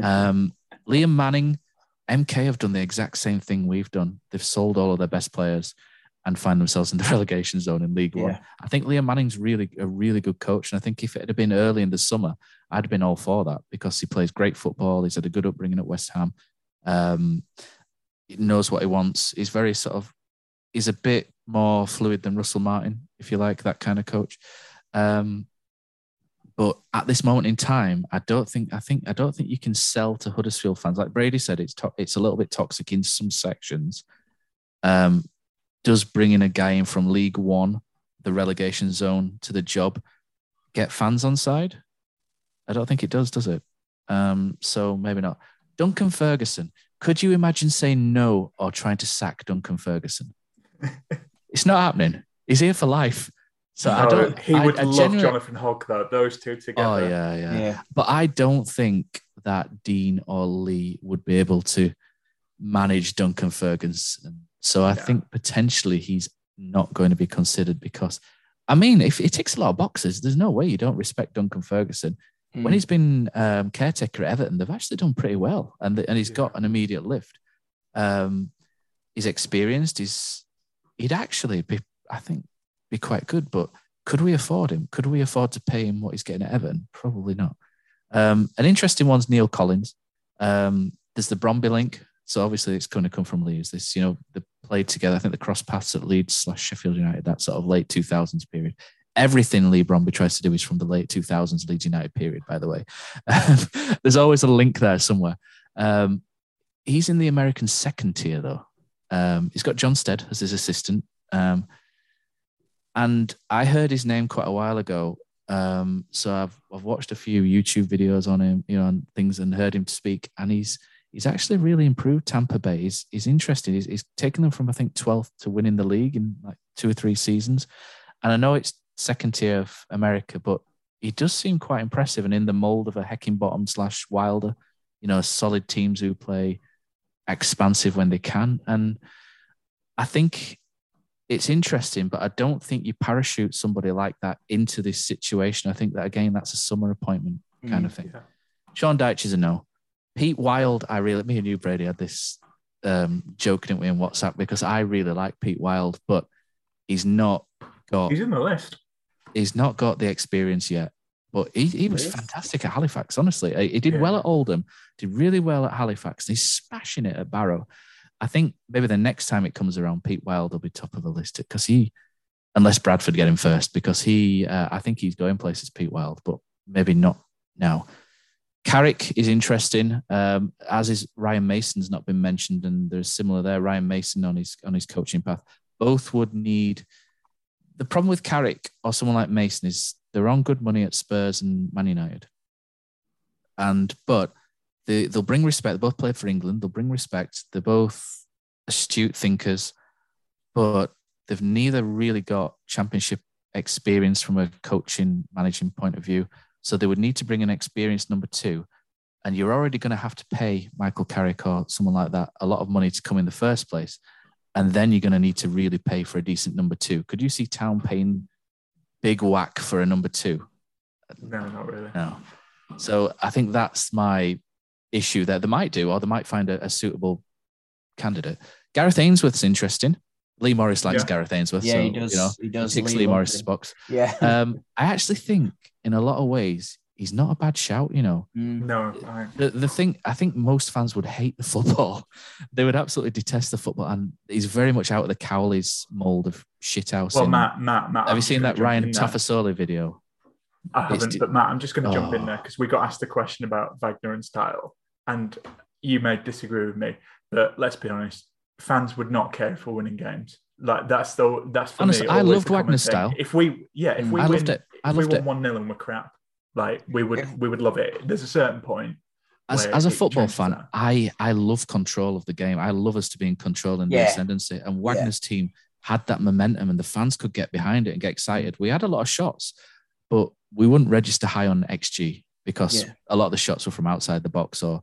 Um, Liam Manning, MK have done the exact same thing we've done. They've sold all of their best players and find themselves in the relegation zone in League One. Yeah. I think Liam Manning's really a really good coach, and I think if it had been early in the summer, I'd have been all for that because he plays great football. He's had a good upbringing at West Ham. Um, he knows what he wants. He's very sort of he's a bit more fluid than Russell Martin, if you like that kind of coach. Um, but at this moment in time, I don't think I think I don't think you can sell to Huddersfield fans. Like Brady said, it's to- it's a little bit toxic in some sections. Um, does bringing a guy in from League One, the relegation zone, to the job, get fans on side? I don't think it does, does it? Um, so maybe not. Duncan Ferguson. Could you imagine saying no or trying to sack Duncan Ferguson? it's not happening. He's here for life. So I don't. he I- would I love genuinely- Jonathan Hogg though. Those two together. Oh yeah, yeah, Yeah. But I don't think that Dean or Leigh would be able to manage Duncan Ferguson. So I Yeah. think potentially he's not going to be considered because, I mean, if it ticks a lot of boxes, there's no way you don't respect Duncan Ferguson. When Mm. he's been um, caretaker at Everton, they've actually done pretty well, and and he's got an immediate lift. Um, he's experienced. He's he'd actually be, I think, be quite good. But could we afford him? Could we afford to pay him what he's getting at Everton? Probably not. Um, an interesting one's Neil Collins. Um, there's the Bromby link. So obviously it's going to come from Leeds. This, you know, they played together. I think the cross paths at Leeds slash Sheffield United, that sort of late 2000s period. Everything Leigh Bromby tries to do is from the late 2000s Leeds United period, by the way. There's always a link there somewhere. Um, he's in the American second tier, though. Um, he's got Jon Stead as his assistant. Um, and I heard his name quite a while ago. Um, so I've I've watched a few YouTube videos on him, you know, and things, and heard him speak. And he's he's actually really improved Tampa Bay. He's he's interesting. He's, he's taken them from I think 12th to winning the league in like two or three seasons. And I know it's second tier of America, but he does seem quite impressive and in the mold of a Heckingbottom slash Wilder. You know, solid teams who play expansive when they can. And I think it's interesting, but I don't think you parachute somebody like that into this situation. I think that again, that's a summer appointment kind Mm. of thing. Yeah. Sean Dyche is a no. Pete Wild, I really, me and you, Brady, had this um, joking it with in WhatsApp because I really like Pete Wild, but he's not got He's in the list. he's not got the experience yet. But he, he was fantastic at Halifax, honestly. He- He did Yeah. well at Oldham, did really well at Halifax. and He's smashing it at Barrow. I think maybe the next time it comes around, Pete Wild will be top of the list because he, unless Bradford get him first, because he, uh, I think he's going places, Pete Wild, but maybe not now. Carrick is interesting, um, as is Ryan Mason's not been mentioned, and there's similar there. Ryan Mason on his on his coaching path. Both would need. The problem with Carrick or someone like Mason is they're on good money at Spurs and Man United, and but they they'll bring respect. They both played for England. They'll bring respect. They're both astute thinkers, but they've neither really got championship experience from a coaching managing point of view. So they would need to bring an experienced number two. And you're already going to have to pay Michael Carrick or someone like that a lot of money to come in the first place. And then you're going to need to really pay for a decent number two. Could you see Town paying big whack for a number two? No, not really. No. So I think that's my issue there. They might do, or they might find a, a suitable candidate. Gareth Ainsworth's interesting. Lee Morris likes Yeah. Gareth Ainsworth. Yeah, so, he does. You know, he does. ticks leave Lee Morris's to- box. Yeah. Um, I actually think, in a lot of ways, he's not a bad shout. You know, Mm. No, I, the the thing I think most fans would hate the football. They would absolutely detest the football, and he's very much out of the Cowley's mold of shithouse. well, Matt, Matt, Matt. have I'm you seen that Ryan in. Tafasoli video? I haven't, d- but Matt, I'm just going to jump in Oh. there because we got asked a question about Wagner and style, and you may disagree with me, but let's be honest, fans would not care for winning games. Like that's the that's for Honestly, me. I loved the common Wagner's thing. style. If we, yeah, if Mm. we I win, loved it. I if we loved won it. one 0 and we're crap, like we would Yeah. we would love it. There's a certain point. As, as a football fan, that. I I love control of the game. I love us to be in control and the Yeah. ascendancy. And Wagner's team had that momentum, and the fans could get behind it and get excited. We had a lot of shots, but we wouldn't register high on XG because Yeah. a lot of the shots were from outside the box, or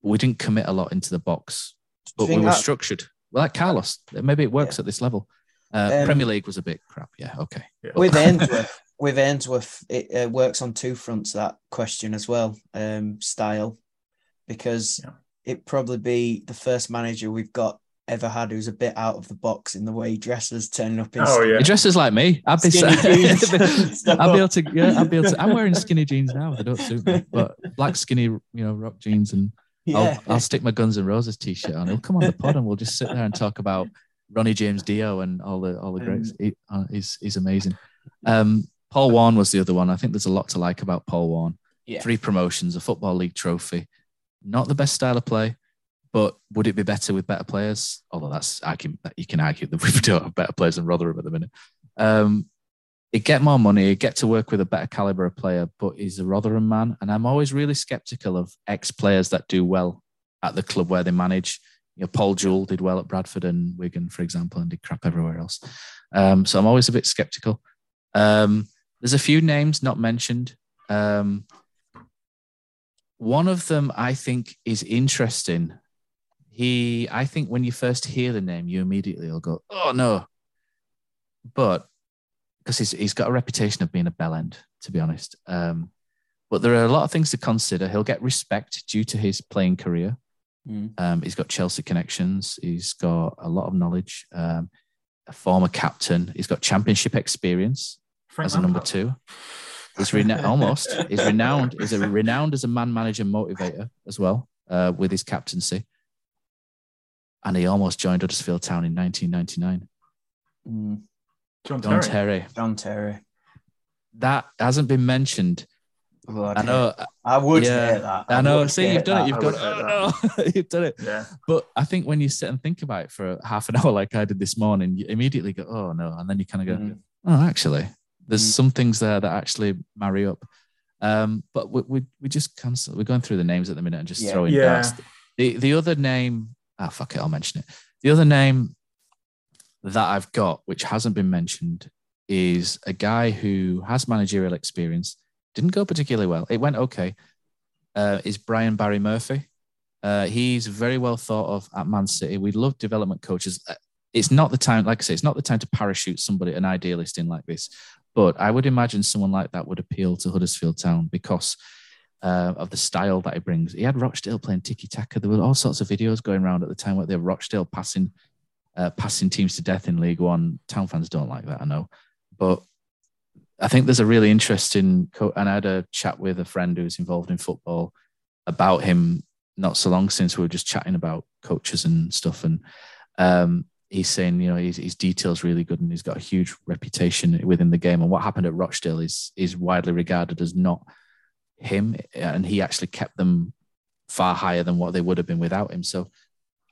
we didn't commit a lot into the box. Do you But we think were that- structured. Well, like Carlos, maybe it works Yeah. at this level. Uh, Um, Premier League was a bit crap. Yeah, okay. Yeah. with Ainsworth, with Ainsworth, it uh, works on two fronts. That question as well, um, style, because Yeah. it probably be the first manager we've got ever had who's a bit out of the box in the way he dresses, turning up in. Oh yeah, He dresses like me. I'd be Skinny jeans. I'd be able to. Yeah, I'd be able to. I'm wearing skinny jeans now. They don't suit me, but black skinny, you know, rock jeans, and yeah, I'll, I'll stick my Guns N' Roses t-shirt on. He'll come on the pod, and we'll just sit there and talk about Ronnie James Dio and all the all the greats. He, uh, he's he's amazing. Um, Paul Warne was the other one. I think there's a lot to like about Paul Warne. Yeah. Three promotions, a football league trophy. Not the best style of play, but would it be better with better players? Although that's I can you can argue that we don't have better players than Rotherham at the minute. Um, he'd get more money, he'd get to work with a better caliber of player, but he's a Rotherham man, and I'm always really skeptical of ex players that do well at the club where they manage. You know, Paul Jewell did well at Bradford and Wigan, for example, and did crap everywhere else. Um, so I'm always a bit skeptical. Um, there's a few names not mentioned. Um, one of them I think is interesting. He, I think, when you first hear the name, you immediately will go, "Oh no!" But because he's he's got a reputation of being a bell end, to be honest. Um, but there are a lot of things to consider. He'll get respect due to his playing career. Mm. Um, he's got Chelsea connections. He's got a lot of knowledge. Um, a former captain. He's got championship experience Frank as a number two. He's rena- almost. He's renowned. He's a renowned as a man manager motivator as well uh, with his captaincy. And he almost joined Huddersfield Town in 1999. Mm. John Don Terry. Terry. John Terry. That hasn't been mentioned. Oh, I'd know. I would yeah, hate that. I know. See, you've done that. it. You've I gone. Oh no, you've done it. Yeah, But I think when you sit and think about it for half an hour, like I did this morning, you immediately go, "Oh no," and then you kind of go, Mm. "Oh, actually, there's Mm. some things there that actually marry up." Um, but we, we we just cancel. We're going through the names at the minute and just Yeah. throwing Yeah. darts. The the other name, ah, fuck it, I'll mention it. The other name that I've got, which hasn't been mentioned, is a guy who has managerial experience. Didn't go particularly well. It went okay. Uh, is Brian Barry Murphy? Uh, he's very well thought of at Man City. We love development coaches. Uh, It's not the time, like I say, it's not the time to parachute somebody, an idealist in like this. But I would imagine someone like that would appeal to Huddersfield Town because uh, of the style that he brings. He had Rochdale playing tiki taka. There were all sorts of videos going around at the time where they were Rochdale passing uh, passing teams to death in League One. Town fans don't like that, I know, but I think there's a really interesting. Co- and I had a chat with a friend who's involved in football about him not so long since we were just chatting about coaches and stuff, and um, he's saying you know his, his details really good and he's got a huge reputation within the game. And what happened at Rochdale is is widely regarded as not him, and he actually kept them far higher than what they would have been without him. So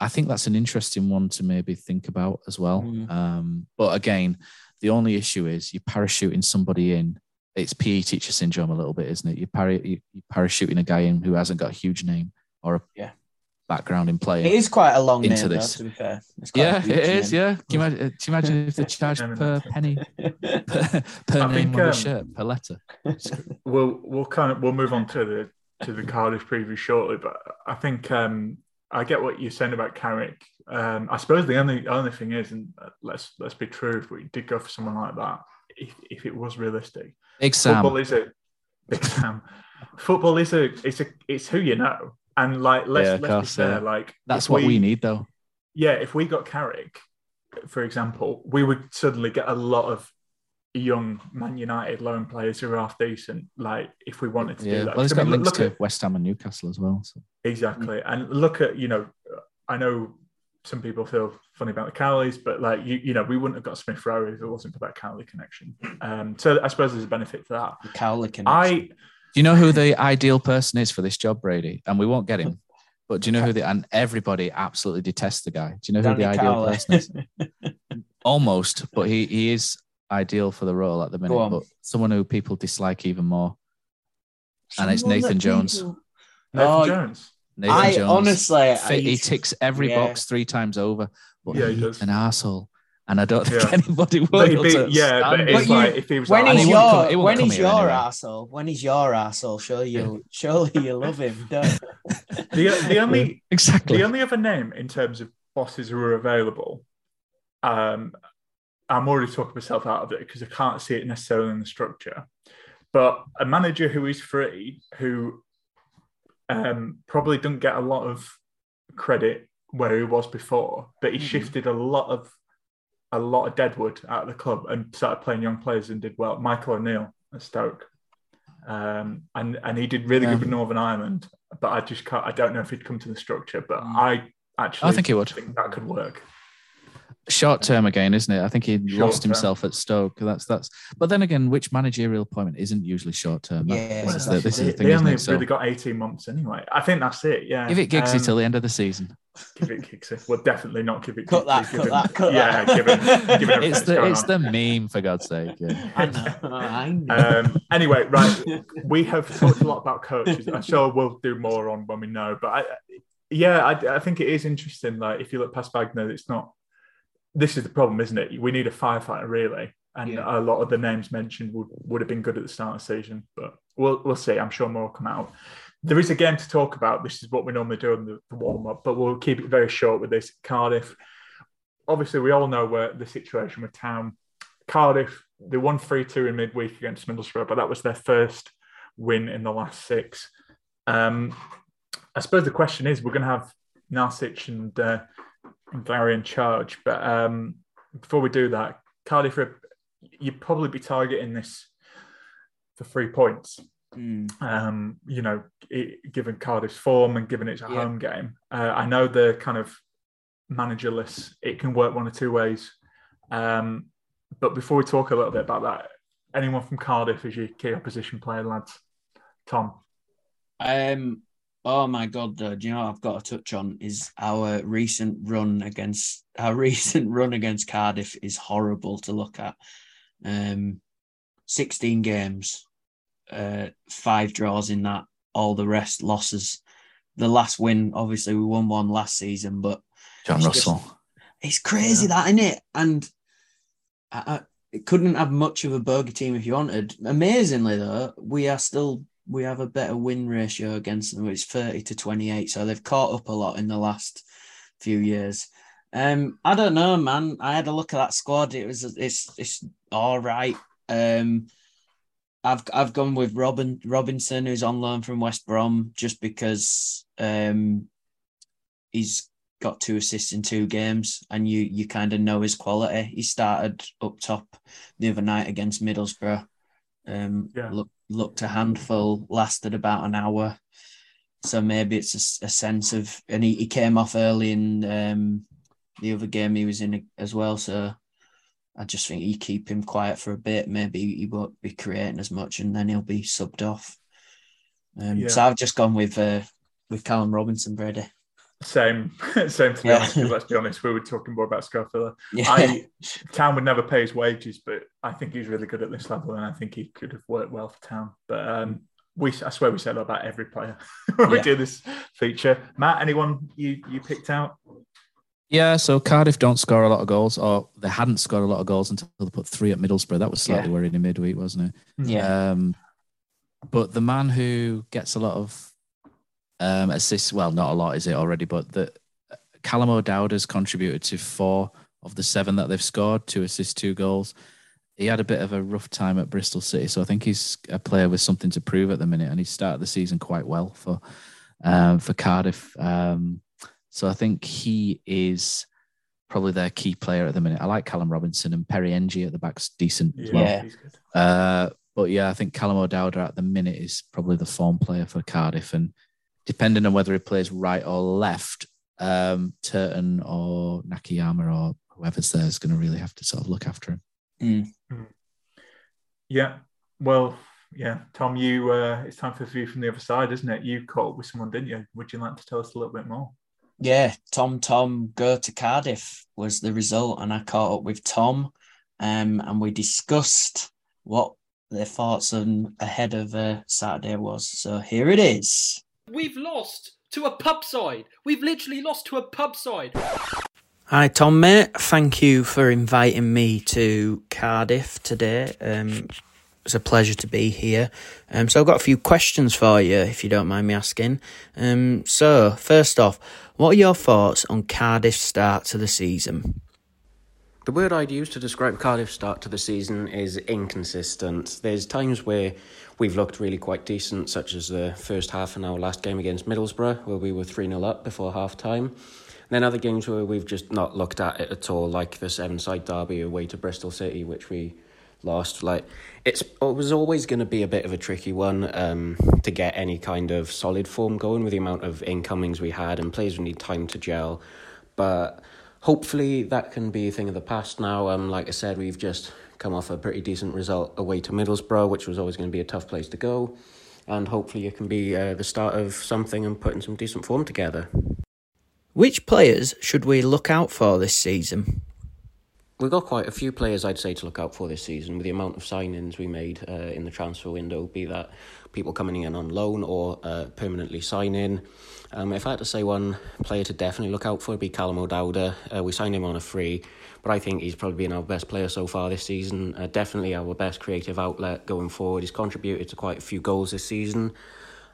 I think that's an interesting one to maybe think about as well. Mm. Um, but again, the only issue is you're parachuting somebody in. It's PE teacher syndrome a little bit, isn't it? You're, para- you- you're parachuting a guy in who hasn't got a huge name or a Yeah. background in playing. It is quite a long Into name, this. though, to be fair. It's quite Yeah, it is. name. Yeah. Can you imagine, can you imagine if they charged per penny, per, per I name think, on the um, shirt, per letter? we'll we'll kind of we'll move on to the to the Cardiff preview shortly, but I think um, I get what you're saying about Carrick. Um, I suppose the only only thing is, and uh, let's let's be true, if we did go for someone like that, if, if it was realistic, Big Sam. football is a big Sam. Football is a it's a it's who you know, and like let's Yeah, let's course, be fair, yeah. like That's what we need, though. yeah, if we got Carrick, for example, we would suddenly get a lot of young Man United loan players who are half decent. Like if we wanted to do Yeah. that, Well, he's I got mean, links look to at West Ham and Newcastle as well. So. exactly, and look at you know, I know some people feel funny about the Cowleys, but like you, you know, we wouldn't have got Smith Rowe if it wasn't for that Cowley connection. Um, so I suppose there's a benefit to that. The Cowley connection. I Do you know who the ideal person is for this job, Brady? And we won't get him. But do you know who the and everybody absolutely detests the guy? Do you know who Danny the ideal Cowley. person is? Almost, but he he is ideal for the role at the minute. But someone who people dislike even more. And it's Nathan Jones. people- Nathan Oh, Jones. Nathan I Jones. honestly, I Fit- he ticks every yeah. box three times over. But Yeah, he he's does. an asshole. And I don't think Yeah. anybody would. But he'd be- yeah, but stand it's him. you- if he was when like, And he's your wouldn't come- he wouldn't when he's your anyway. asshole, when he's your asshole, surely you surely you love him, don't the, the only exactly. The only other name in terms of bosses who are available, um, I'm already talking myself out of it because I can't see it necessarily in the structure. But a manager who is free, who um, probably doesn't get a lot of credit where he was before, but he Mhm. shifted a lot of a lot of deadwood out of the club and started playing young players and did well. Michael O'Neill at Stoke. Um, and and he did really Yeah. good with Northern Ireland, but I just can't. I don't know if he'd come to the structure, but Mm. I actually I think he would. think that could work. Short term again, isn't it? I think he Short lost term. himself at Stoke. That's that's. But then again, which managerial appointment isn't usually short term? Yeah, this, is the, this is they, the thing, they only it? So really got 18 months anyway. I think that's it. Yeah. give it Giggsy Um, till the end of the season. give it Giggsy. Well, definitely not give it. Cut Giggsy, that, give cut him- that, cut yeah, that. give him. Give him It's the it's going the meme for God's sake. Yeah. I know, I know. Um, anyway, right. We have talked a lot about coaches. I'm sure we'll do more on when we know. But I, yeah, I, I think it is interesting. Like if you look past Wagner, it's not. This is the problem, isn't it? We need a firefighter, really, and Yeah. a lot of the names mentioned would, would have been good at the start of the season. But we'll we'll see. I'm sure more will come out. There is a game to talk about. This is what we normally do in the, the warm up, but we'll keep it very short with this. Cardiff. Obviously, we all know where the situation with Town. Cardiff, they won 3 2 in midweek against Middlesbrough, but that was their first win in the last six. Um, I suppose the question is we're going to have Narcis and, uh, Vary in charge, but um, before we do that, Cardiff, you'd probably be targeting this for three points Mm. um, you know, it, given Cardiff's form and given it's a Yeah. home game. Uh, I know they're kind of managerless. It can work one or two ways. Um, but before we talk a little bit about that, anyone from Cardiff is your key opposition player, lads? Tom. Um. Oh my God! Though, do you know what I've got to touch on is our recent run against our recent run against Cardiff is horrible to look at. Um, sixteen games, uh, five draws in that. All the rest losses. The last win, obviously, we won one last season, but John It's just- Russell. it's crazy that, isn't it? And I, I, it couldn't have much of a burger team if you wanted. Amazingly, though, we are still we have a better win ratio against them. It's thirty to twenty eight, so they've caught up a lot in the last few years. Um, I don't know, man. I had a look at that squad. It was it's it's all right. Um, I've I've gone with Robin Robinson, who's on loan from West Brom, just because um, he's got two assists in two games, and you you kind of know his quality. He started up top the other night against Middlesbrough. Um, Yeah. look, looked a handful, lasted about an hour. So maybe it's a sense of, and he, he came off early in um, the other game he was in as well. So I just think you keep him quiet for a bit. Maybe he won't be creating as much, and then he'll be subbed off. Um, Yeah. So I've just gone with uh, with Callum Robinson, Brady. Same, same to be Yeah. honest. 'cause Let's be honest, we were talking more about Scarfilla. Yeah, I Town would never pay his wages, but I think he's really good at this level, and I think he could have worked well for Town. But um, we, I swear, we say that about every player when we do this feature. Matt, anyone you you picked out? Yeah, so Cardiff don't score a lot of goals, or they hadn't scored a lot of goals until they put three at Middlesbrough. That was slightly Yeah. worrying in midweek, wasn't it? yeah, Um, but the man who gets a lot of um, assists, well, not a lot, is it already? But the Callum O'Dowda has contributed to four of the seven that they've scored, two assists, two goals. He had a bit of a rough time at Bristol City, so I think he's a player with something to prove at the minute, and he started the season quite well for um, for Cardiff. Um, so I think he is probably their key player at the minute. I like Callum Robinson and Perry Ng at the back's decent as well. Yeah. he's good. Uh, but yeah, I think Callum O'Dowda at the minute is probably the form player for Cardiff, and depending on whether he plays right or left, um, Turton or Nakayama or whoever's there is going to really have to sort of look after him. Mm. Yeah. Well, yeah. Tom, you. Uh, it's time for a view from the other side, isn't it? You caught up with someone, didn't you? Would you like to tell us a little bit more? yeah. Tom Tom go to Cardiff was the result, and I caught up with Tom, um, and we discussed what their thoughts on ahead of uh, Saturday was. So here it is. We've lost to a pub side. We've literally lost to a pub side. Hi, Tom, mate. Thank you for inviting me to Cardiff today. Um, it's a pleasure to be here. Um, so I've got a few questions for you, if you don't mind me asking. Um, so first off, what are your thoughts on Cardiff's start to the season? The word I'd use to describe Cardiff's start to the season is inconsistent. There's times where we've looked really quite decent, such as the first half in our last game against Middlesbrough, where we were 3 0 up before half time. Then other games where we've just not looked at it at all, like the Severnside derby away to Bristol City, which we lost. Like it's it was always going to be a bit of a tricky one um, to get any kind of solid form going with the amount of incomings we had and players would need time to gel. But hopefully that can be a thing of the past now. Um, like I said, we've just come off a pretty decent result away to Middlesbrough, which was always going to be a tough place to go. And hopefully it can be uh, the start of something and putting some decent form together. Which players should we look out for this season? We've got quite a few players I'd say to look out for this season with the amount of signings we made uh, in the transfer window, be that people coming in on loan or uh, permanently signing. Um, if I had to say one player to definitely look out for, it'd be Callum O'Dowda. Uh, we signed him on a free, but I think he's probably been our best player so far this season. Uh, definitely our best creative outlet going forward. He's contributed to quite a few goals this season,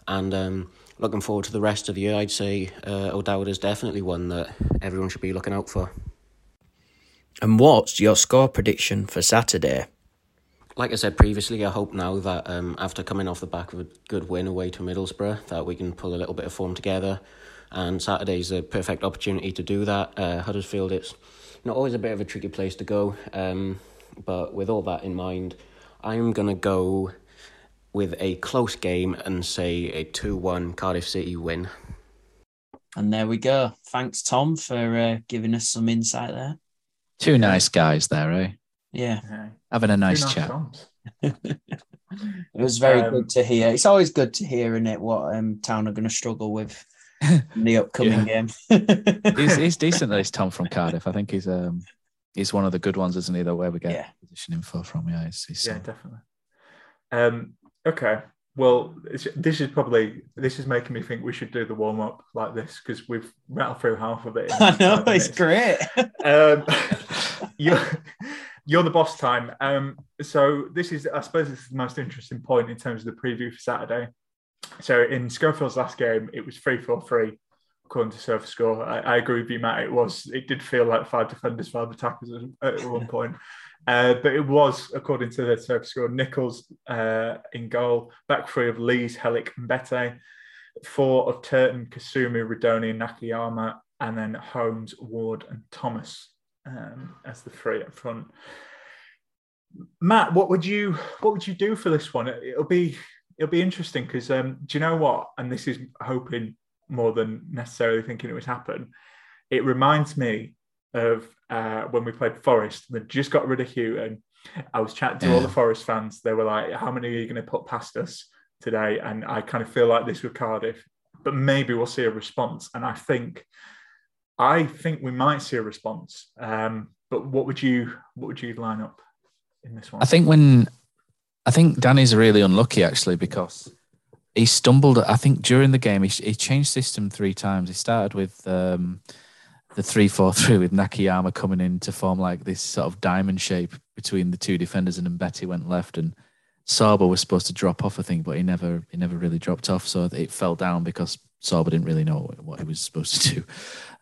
and um, looking forward to the rest of the year, I'd say uh, O'Dowda is definitely one that everyone should be looking out for. And what's your score prediction for Saturday? like I said previously, I hope now that um, after coming off the back of a good win away to Middlesbrough, that we can pull a little bit of form together. And Saturday's a perfect opportunity to do that. Uh, Huddersfield, it's not always a bit of a tricky place to go, um, but with all that in mind, I'm gonna go with a close game and say a two-one Cardiff City win. And there we go. Thanks, Tom, for uh, giving us some insight there. Two nice guys there, eh? Yeah, Yeah. Having a nice nice chat. It was very Um, good to hear. It's always good to hear, in it, what um, Town are going to struggle with in the upcoming game. he's, he's decent. He's Tom from Cardiff. I think he's um he's one of the good ones, isn't he? The where we get Yeah. position info from. Yeah, he's, he's Yeah, definitely. Um, okay. Well, this is probably this is making me think we should do the warm up like this because we've rattled through half of it. in I know, it's minutes. great. Um, you're, you're the boss time. Um, so this is, I suppose, this is the most interesting point in terms of the preview for Saturday. So in Schofield's last game, it was three four three, according to SofaScore. I, I agree with you, Matt. It was. It did feel like five defenders, five attackers at, at one point. Uh, but it was, according to the Turkish score, Nicholls uh, in goal, back three of Lees, Helik, and Bete, four of Turton, Kasumu, Rudoni, and Nakayama, and then Holmes, Ward, and Thomas um, as the three up front. Matt, what would you what would you do for this one? It'll be it'll be interesting because um, do you know what? And this is hoping more than necessarily thinking it would happen. It reminds me of uh, when we played Forest. They just got rid of Hughton. I was chatting to yeah. all the Forest fans. They were like, "How many are you going to put past us today?" And I kind of feel like this with Cardiff, but maybe we'll see a response. And I think, I think we might see a response. Um, but what would you what would you line up in this one? I think when I think Danny's really unlucky actually because he stumbled. I think during the game he, he changed system three times. He started with um, the three four three with Nakayama coming in to form like this sort of diamond shape between the two defenders, and then Betty went left and. Sorba was supposed to drop off, I think, but he never he never really dropped off, so it fell down because Sorba didn't really know what he was supposed to do.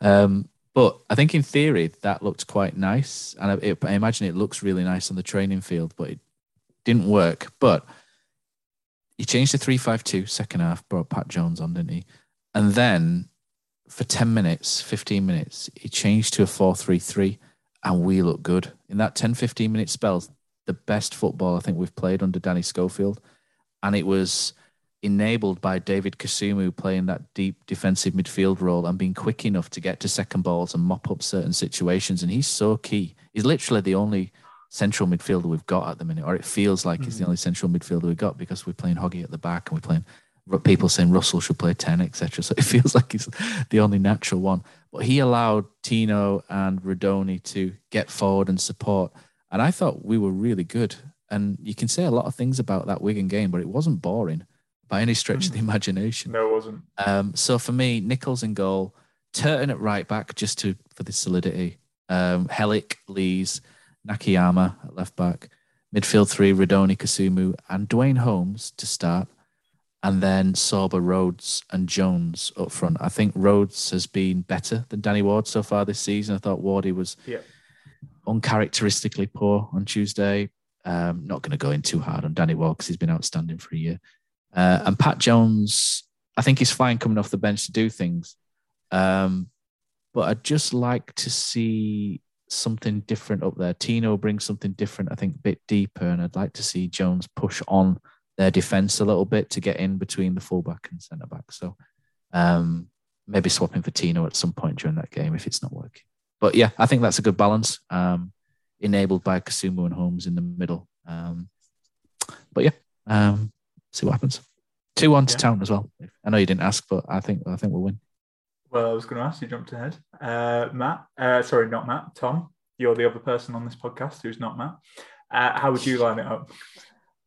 Um, but I think in theory that looked quite nice, and I, it, I imagine it looks really nice on the training field, but it didn't work. But he changed to 3 5 2 second half, brought Pat Jones on, didn't he? And then for 10 minutes, 15 minutes, he changed to a 4 3 3, and we looked good. In that 10 15 minute spell, the best football I think we've played under Danny Schofield. And it was enabled by David Kasumu playing that deep defensive midfield role and being quick enough to get to second balls and mop up certain situations. And he's so key. He's literally the only central midfielder we've got at the minute, or it feels like mm-hmm. he's the only central midfielder we've got because we're playing Hoggy at the back and we're playing people saying Russell should play 10, etc. So it feels like he's the only natural one. But he allowed Tino and Rudoni to get forward and support. And I thought we were really good. And you can say a lot of things about that Wigan game, but it wasn't boring by any stretch of the mm. imagination. No, it wasn't. Um, so for me, Nicholls in goal, Turton at right back just to for the solidity. Um, Helik, Lees, Nakayama at left back, midfield three, Rudoni, Kasumu, and Duane Holmes to start, and then Sorba, Rhodes, and Jones up front. I think Rhodes has been better than Danny Ward so far this season. I thought Wardy was yeah. uncharacteristically poor on Tuesday. Um, not going to go in too hard on Danny Ward because he's been outstanding for a year. Uh, and Pat Jones, I think he's fine coming off the bench to do things. Um, but I'd just like to see something different up there. Tino brings something different, I think, a bit deeper. And I'd like to see Jones push on their defense a little bit to get in between the fullback and centre back. So um, maybe swapping for Tino at some point during that game if it's not working. But yeah, I think that's a good balance, um, enabled by Kasumu and Holmes in the middle. Um, but yeah, um, see what happens. Two one to yeah. town as well. I know you didn't ask, but I think I think we'll win. Well, I was going to ask you, jumped ahead. Uh, Matt, uh, sorry, not Matt. Tom, you're the other person on this podcast who's not Matt. Uh, how would you line it up?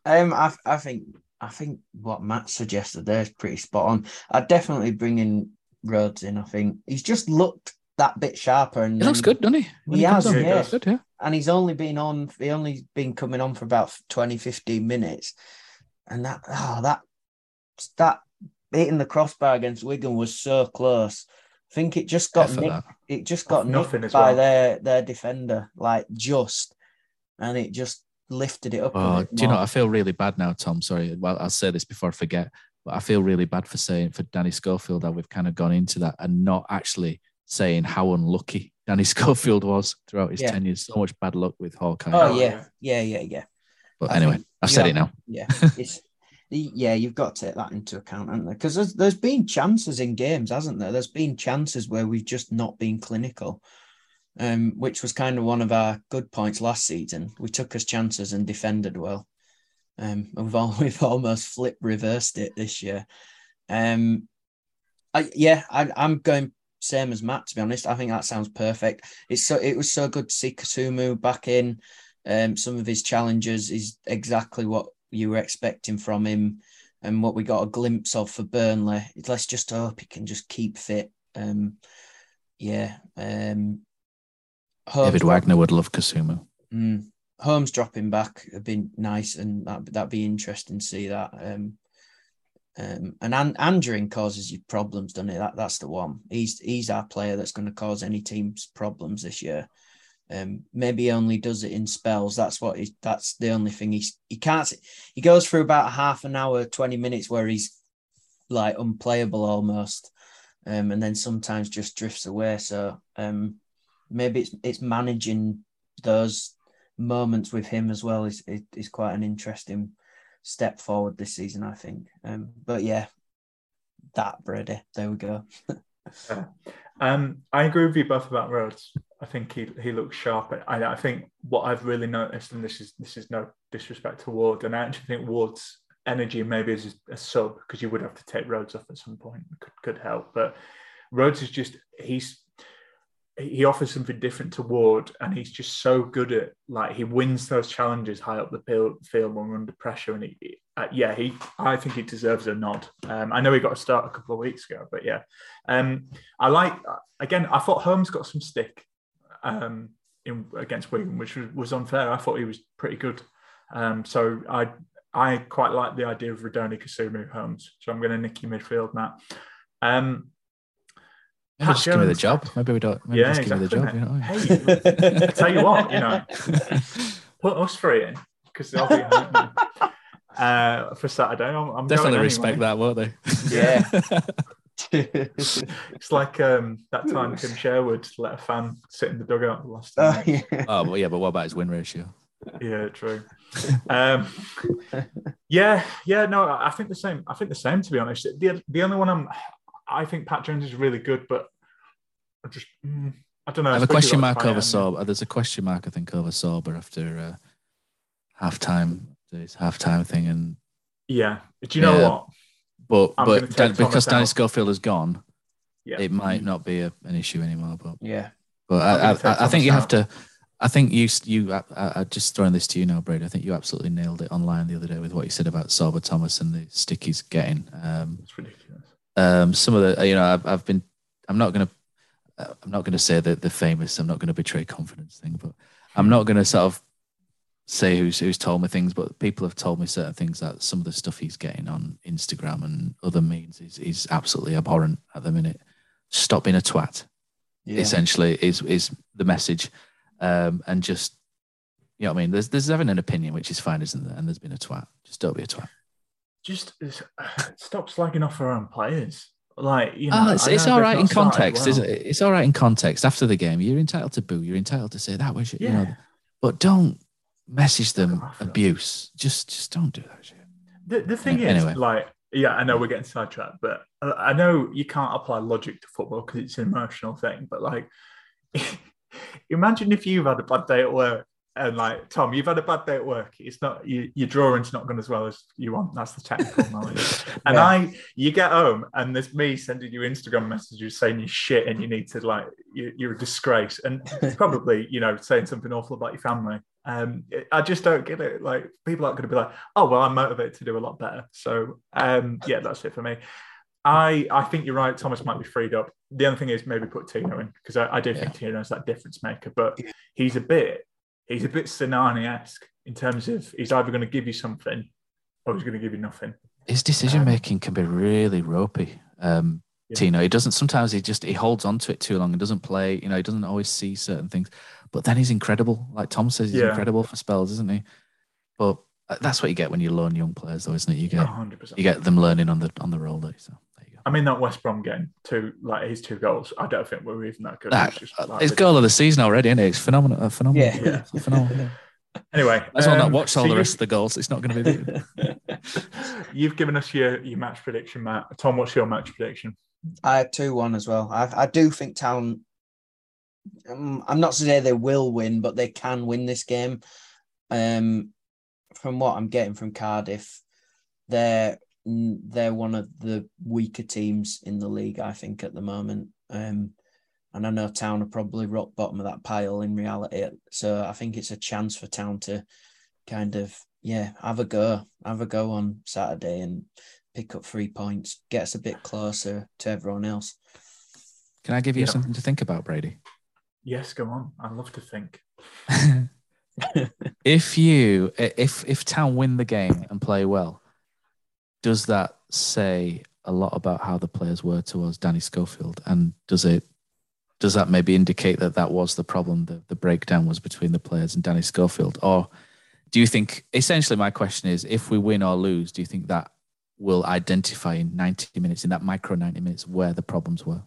Um, I, I think I think what Matt suggested there is pretty spot on. I'd definitely bring in Rhodes in. I think he's just looked that bit sharper, and he looks good, doesn't he? When he, he has, yeah. Good, yeah. And he's only been on. He only been coming on for about 20, 15 minutes and that oh that that hitting the crossbar against Wigan was so close. I think it just got nicked, it just got nicked by well. their their defender, like just, and it just lifted it up. Oh, do you know? I feel really bad now, Tom. Sorry. Well, I'll say this before I forget, but I feel really bad for saying for Danny Schofield that we've kind of gone into that and not actually saying how unlucky Danny Schofield was throughout his yeah. tenure. So much bad luck with Hawkeye. Oh, oh yeah, yeah, yeah, yeah. But I anyway, I've said it now. Yeah, it's yeah, you've got to take that into account, haven't there? Because there's there's been chances in games, hasn't there? There's been chances where we've just not been clinical, um, which was kind of one of our good points last season. We took us chances and defended well. Um, we've all, we've almost flip reversed it this year. Um, I, yeah, I, I'm going same as Matt. To be honest, I think that sounds perfect. It's so it was so good to see Kasumu back in. Um, some of his challenges is exactly what you were expecting from him and what we got a glimpse of for Burnley. Let's just hope he can just keep fit. Um, yeah. Um, Holmes David Wagner would love Kasumu. Mm, Holmes dropping back have been nice, and that that'd be interesting to see that. Um, um, and An- Andrew causes you problems, doesn't it? That that's the one. He's he's our player that's going to cause any team's problems this year. Um, maybe he only does it in spells. That's what he, that's the only thing he's he can't. He goes through about half an hour, twenty minutes where he's like unplayable almost, um, and then sometimes just drifts away. So um, maybe it's it's managing those moments with him as well is is, is quite an interesting step forward this season, I think. Um, but yeah, that Brady. There we go. Um, I agree with you both about Rhodes. I think he he looks sharp. I, think what I've really noticed, and this is this is no disrespect to Ward, and I actually think Ward's energy maybe is a sub because you would have to take Rhodes off at some point could, could help. But Rhodes is just he's he offers something different to Ward, and he's just so good at like he wins those challenges high up the field when we're under pressure. And he, uh, yeah, he I think he deserves a nod. Um, I know he got a start a couple of weeks ago, but yeah, um, I like again. I thought Holmes got some stick um, in against Wigan, which was, was unfair. I thought he was pretty good. Um, so I I quite like the idea of Rudoni Kasumu Holmes. So I'm going to nicky midfield, Matt. Um, Maybe just give me the job. Maybe we don't. Maybe yeah, just exactly. give me the job. You know? Hey, I tell you what, you know, put us three in because they'll be uh, for Saturday. I'm, I'm Definitely going respect that, won't they? Yeah. It's like um, that time Tim Sherwood let a fan sit in the dugout the last Oh, time. yeah. oh, but yeah, but what about his win ratio? yeah, true. Um, yeah, yeah, no, I think the same. I think the same. To be honest, the the only one I'm, I think Pat Jones is really good, but I just, mm, I don't know. I have a question mark over it, Sorba. There's a question mark, I think, over Sorba after uh, half time, his half time thing. And? Yeah. Do you know Yeah. what? But I'm but Dan, because Thomas Danny out. Schofield is gone, Yeah. it might not be a, an issue anymore. But yeah. but I'm I, I, I think Thomas you have to. I think you you I, I I just throwing this to you now, Brady. I think you absolutely nailed it online the other day with what you said about Sorba Thomas and the stick he's getting. Um, It's ridiculous. um, some of the you know I've, I've been I'm not gonna uh, I'm not gonna say that the famous I'm not gonna betray confidence thing, but I'm not gonna sort of say who's who's told me things, but people have told me certain things that some of the stuff he's getting on Instagram and other means is is absolutely abhorrent at the minute. Stop being a twat. Yeah. Essentially, is is the message, um, and just you know what I mean. There's there's having an opinion, which is fine, isn't there? And there's been a twat. Just don't be a twat. Just stop slagging off our own players. Like, you know, Oh, it's, it's all right in context, well. isn't it? It's all right in context. After the game, you're entitled to boo. You're entitled to say that was, you know, but don't message them abuse. Just, just don't do that shit. The, the thing Yeah, is, like, yeah, I know we're getting sidetracked, but I know you can't apply logic to football because it's an emotional thing. But like, imagine if you've had a bad day at work and like Tom, you've had a bad day at work. It's not you, your drawing's not gone as well as you want. That's the technical knowledge. And Yeah. I, you get home and there's me sending you Instagram messages saying you shit and you need to like you, you're a disgrace and probably you know saying something awful about your family. Um, I just don't get it. Like people aren't going to be like, oh well, I'm motivated to do a lot better. So um, yeah, that's it for me. I I think you're right. Thomas might be freed up. The other thing is maybe put Tino in because I, I do think Tino's that difference maker, but he's a bit he's a bit Sinani esque in terms of he's either going to give you something or he's going to give you nothing. His decision making can be really ropey. Um, Yeah. Tino, he doesn't. Sometimes he just he holds on to it too long and doesn't play. You know, he doesn't always see certain things. But then he's incredible. Like Tom says, he's Yeah. incredible for spells, isn't he? But uh, that's what you get when you loan young players, though, isn't it? You get 100%. you get them learning on the on the roll though. So there you go. I mean that West Brom game, two like his two goals. I don't think we're even that good. That, It's just, uh, like, it's goal of the season already, isn't it? It's phenomenal. Uh, phenomenal. Yeah. Yeah. phenomenal. Anyway, Might as well not um, watch all so the rest of the goals. It's not going to be. You've given us your, your match prediction, Matt. Tom, what's your match prediction? I had two one as well. I I do think Town. Um, I'm not to say they will win, but they can win this game. Um, from what I'm getting from Cardiff, they're they're one of the weaker teams in the league. I think at the moment. Um, and I know Town are probably rock bottom of that pile in reality. So I think it's a chance for Town to kind of yeah have a go, have a go on Saturday and pick up three points, get us a bit closer to everyone else. Can I give you Yeah. something to think about, Brady? Yes, go on. I love to think. if you if if Town win the game and play well, does that say a lot about how the players were towards Danny Schofield? And does it does that maybe indicate that that was the problem? The, the breakdown was between the players and Danny Schofield, or do you think? Essentially, my question is: if we win or lose, do you think that will identify in ninety minutes, in that micro ninety minutes, where the problems were?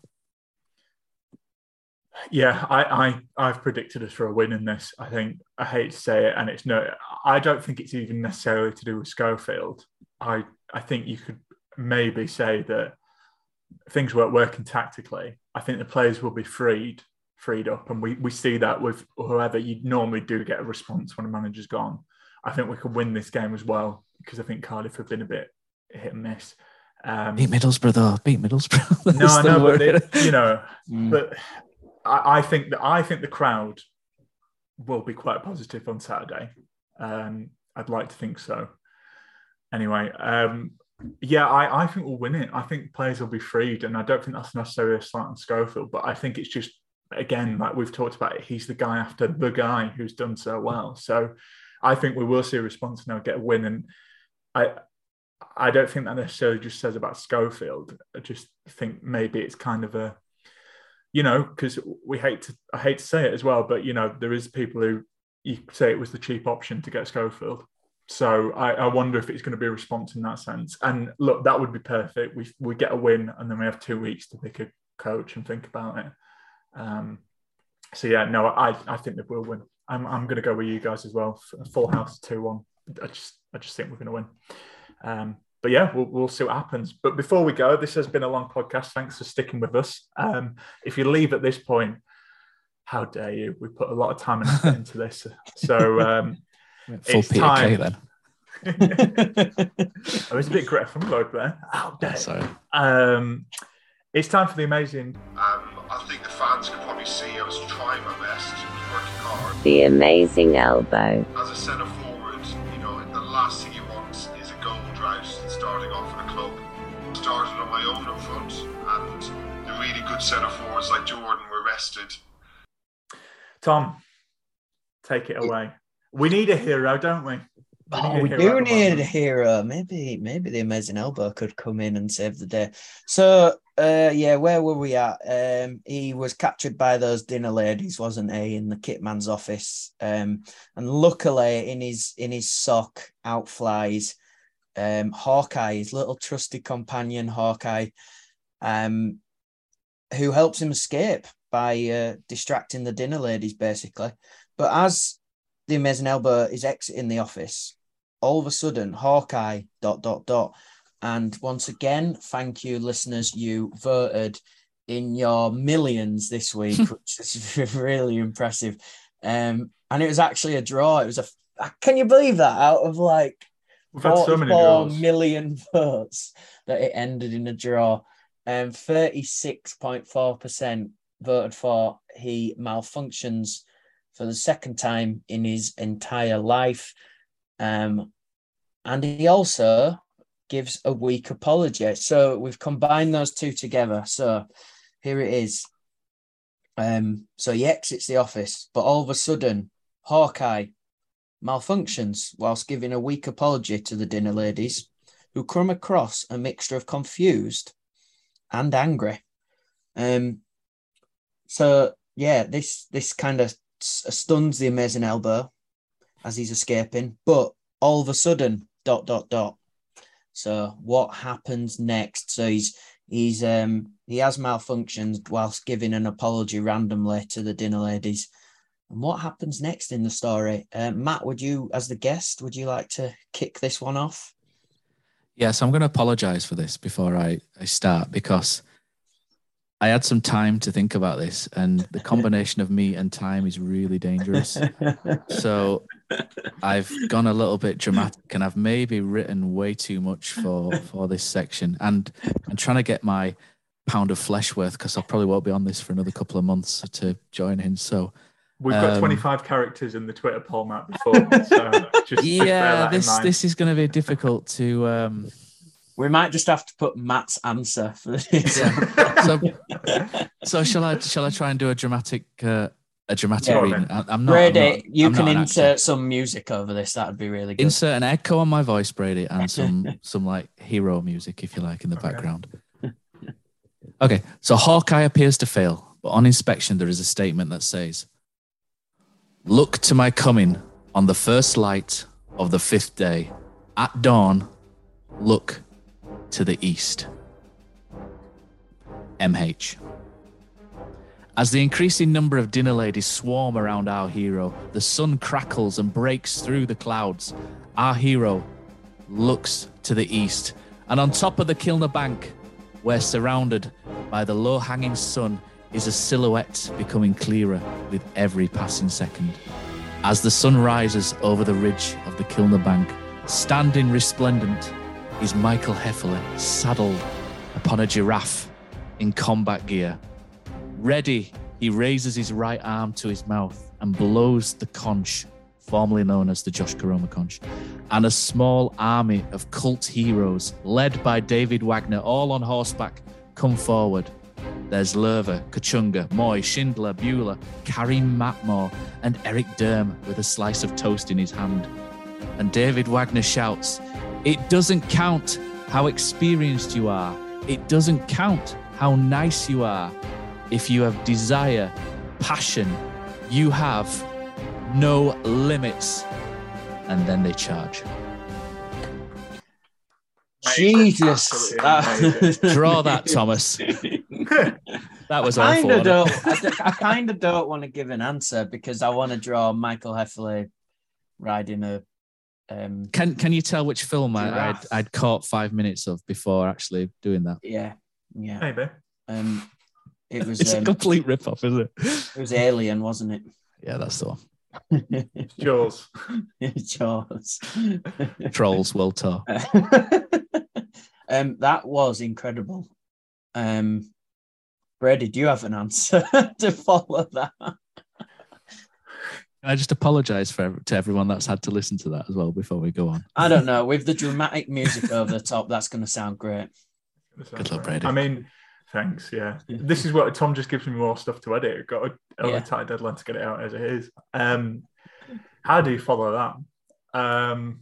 Yeah, I, I I've predicted us for a win in this. I think I hate to say it, and it's no. I don't think it's even necessarily to do with Schofield. I I think you could maybe say that things weren't working tactically. I think the players will be freed freed up, and we we see that with whoever you normally do get a response when a manager's gone. I think we could win this game as well because I think Cardiff have been a bit hit and miss. Um, Beat Middlesbrough though. Beat Middlesbrough. no, I know, but it, you know, Mm. but I, I think that I think the crowd will be quite positive on Saturday. Um, I'd like to think so. Anyway, um, yeah, I, I think we'll win it. I think players will be freed, and I don't think that's necessarily a slight on Schofield, but I think it's just again like we've talked about. It, he's the guy after the guy who's done so well. So I think we will see a response and now get a win, and I. I don't think that necessarily just says about Schofield. I just think maybe it's kind of a you know, because we hate to, I hate to say it as well, but you know, there is people who you say it was the cheap option to get Schofield. So I, I wonder if it's going to be a response in that sense. And look, that would be perfect. We we get a win, and then we have two weeks to pick a coach and think about it. Um, so yeah, no, I I think that we'll win. I'm I'm going to go with you guys as well. Full house two one. I just I just think we're going to win. Um, but yeah, we'll, we'll see what happens. But before we go, this has been a long podcast. Thanks for sticking with us. Um, if you leave at this point, how dare you? We put a lot of time and effort into this. So um, Full it's Peter time. Kay then. I was a bit Greta Thunberg there. How dare Sorry. Um, it's time for the amazing. Um, I think the fans could probably see I was trying my best, working hard. The amazing elbow. As a centre good centre forwards like Jordan were rested. Tom, take it away. We need a hero, don't we? Oh, need a we do need a hero. Maybe, maybe the amazing elbow could come in and save the day. So, uh, yeah, where were we at? Um, he was captured by those dinner ladies, wasn't he, in the kitman's office? Um, and luckily, in his in his sock, out flies um, Hawkeye, his little trusty companion, Hawkeye, um, who helps him escape by uh, distracting the dinner ladies, basically. But as the amazing elbow is exiting the office, all of a sudden, Hawkeye dot dot dot. And once again, thank you, listeners. You voted in your millions this week, which is really impressive. Um, and it was actually a draw. It was a. Can you believe that? Out of like We've had so many draws. million votes, that it ended in a draw. Um, 36.4% voted for he malfunctions for the second time in his entire life. Um, and he also gives a weak apology. So we've combined those two together. So here it is. Um, so he exits the office, but all of a sudden, Hawkeye malfunctions whilst giving a weak apology to the dinner ladies, who come across a mixture of confused and angry. Um, so yeah, this this kind of stuns the amazing elbow as he's escaping, but all of a sudden, dot dot dot. So what happens next? So he's he's um he has malfunctioned whilst giving an apology randomly to the dinner ladies. And what happens next in the story? Uh, Matt, would you, as the guest, would you like to kick this one off? Yeah, so I'm going to apologize for this before I, I start because I had some time to think about this, and the combination of me and time is really dangerous. so I've gone a little bit dramatic, and I've maybe written way too much for for this section, and I'm trying to get my pound of flesh worth because I probably won't be on this for another couple of months to join in. So We've got um, 25 characters in the Twitter poll, Matt, before. So just, just yeah, that in this this is going to be difficult to. Um, We might just have to put Matt's answer for this. so, so shall I shall I try and do a dramatic uh, a dramatic Yeah. reading? I, I'm not. Brady, I'm not- you I'm can insert actor. some music over this. That'd be really good. insert an echo on my voice, Brady, and some some like hero music, if you like, in the background. Okay, so Hawkeye appears to fail, But on inspection, there is a statement that says, Look to my coming on the first light of the fifth day. At dawn, look to the east. MH. As the increasing number of dinner ladies swarm around our hero, the sun crackles and breaks through the clouds. Our hero looks to the east, and on top of the Kilner Bank, we're surrounded by the low hanging sun, is a silhouette becoming clearer with every passing second. As the sun rises over the ridge of the Kilner Bank, standing resplendent is Michael Hefele, saddled upon a giraffe in combat gear. Ready, he raises his right arm to his mouth and blows the conch, formerly known as the Josh Koroma conch, and a small army of cult heroes, led by David Wagner, all on horseback, come forward. There's Löwe, Kachunga, Mooy, Schindler, Bueller, Karim Matmore, and Erik Durm with a slice of toast in his hand. And David Wagner shouts, It doesn't count how experienced you are. It doesn't count how nice you are. If you have desire, passion, you have no limits. And then they charge. Jesus. Draw that, Thomas. That was I kind of wasn't don't. it? I, d- I kind of don't want to give an answer because I want to draw Michael Hefele riding a. Um, Can Can you tell which film I, I'd, I'd caught five minutes of before actually doing that? yeah, yeah. Maybe. Um, it was. It's a Um, complete rip off, isn't it? it was Alien, wasn't it? Yeah, that's the one. Jaws. Jaws. Trolls World Tour. um, that was incredible. Um, Brady, do you have an answer to follow that? I just apologise for to everyone that's had to listen to that as well before we go on. I don't know. With the dramatic music over the top, that's going to sound great. Good luck, Brady. I mean, thanks. Yeah, this is what Tom just gives me more stuff to edit. I've got a, a Yeah. tight deadline to get it out as it is. Um, how do you follow that? Um,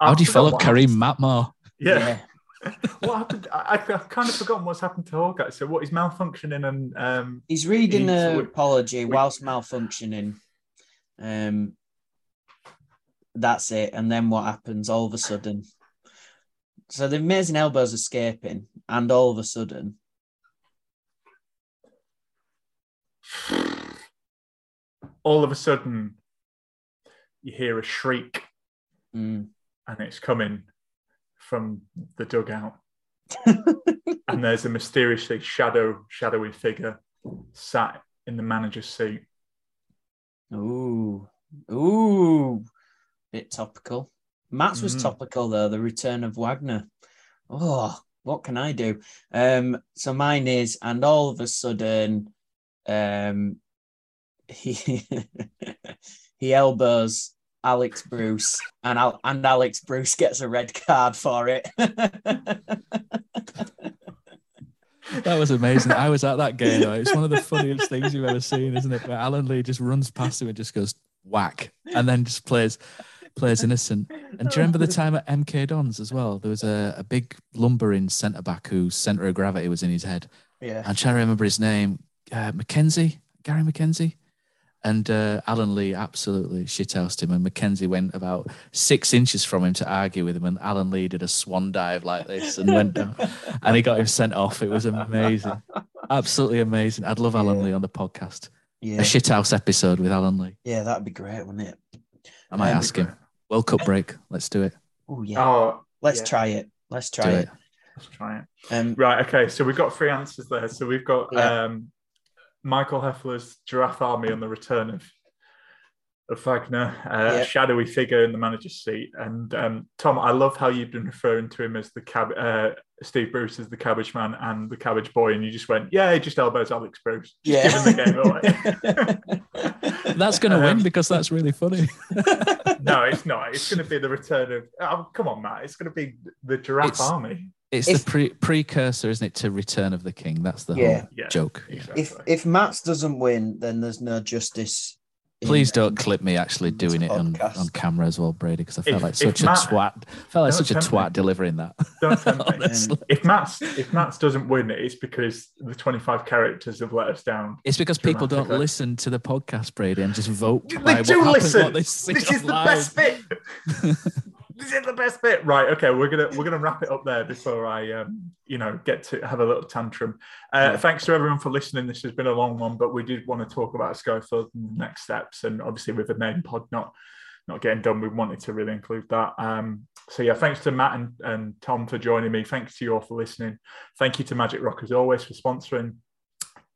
How do you follow Kareem what- Matmore? Yeah. what happened? I, I've kind of forgotten what's happened to Hawkeye. So what is malfunctioning and um, He's reading He's- an apology we- whilst malfunctioning. Um, that's it. And then what happens all of a sudden? So the amazing elbows escaping, and all of a sudden, all of a sudden you hear a shriek mm, and it's coming from the dugout. and there's a mysteriously shadow, shadowy figure sat in the manager's seat. ooh, ooh, bit topical. Matt's was Mm. topical though. The return of Wagner. Oh, what can I do? Um, so mine is, and all of a sudden, um, he he elbows Alex Bruce, and Al- and Alex Bruce gets a red card for it. That was amazing. I was at that game. Though. It's one of the funniest things you've ever seen, isn't it? Where Alan Lee just runs past him and just goes whack, and then just plays plays innocent. And do you remember the time at MK Dons as well? There was a, a big lumbering centre back whose centre of gravity was in his head. yeah, I'm trying to remember his name. Uh, Mackenzie, Gary Mackenzie. And uh, Alan Lee absolutely shithoused him. And Mackenzie went about six inches from him to argue with him. And Alan Lee did a swan dive like this and went down. And he got him sent off. It was amazing. Absolutely amazing. I'd love Alan Yeah. Lee on the podcast. yeah, A shithouse episode with Alan Lee. yeah. That'd be great, wouldn't it? I might ask him. World Cup break. Let's do it. Oh yeah. Oh, Let's yeah. try it. Let's try it. it. let's try it. Um, Right. Okay. So we've got three answers there. So we've got Yeah. um, Michael Hefele's Giraffe Army on the return of of Wagner, uh, Yeah. a shadowy figure in the manager's seat, and um, Tom. I love how you've been referring to him as the cab. Uh, Steve Bruce as the Cabbage Man and the Cabbage Boy, and you just went, "Yeah, he just elbows Alex Bruce." Just Yeah. giving the game away. That's going to Um, win because that's really funny. no, it's not. It's going to be the return of. Oh, come on, Matt. It's going to be the Giraffe It's- Army. It's If- the pre- precursor, isn't it, to Return of the King? That's the Yeah. whole Yeah. joke. Exactly. if if Mats doesn't win, then there's no justice Please don't clip me actually doing it on, on camera as well, Brady, because I felt If- like such a Matt- twat. Felt like such a tempt me. twat delivering that. Don't tempt me. Honestly. if Matt's if Matt's doesn't win, it's because the 25 characters have let us down. It's because people don't listen to the podcast, Brady, and just vote. They by do what happens, listen. what they see This is the online. best bit. this is the best bit. Right. Okay. We're gonna we're gonna wrap it up there before I um you know get to have a little tantrum. Uh, Thanks to everyone for listening. This has been a long one, but we did want to talk about Schofield and the next steps, and obviously with the main pod not not getting done, we wanted to really include that. Um, so yeah, thanks to Matt and, and Tom for joining me. Thanks to you all for listening. Thank you to Magic Rock as always for sponsoring.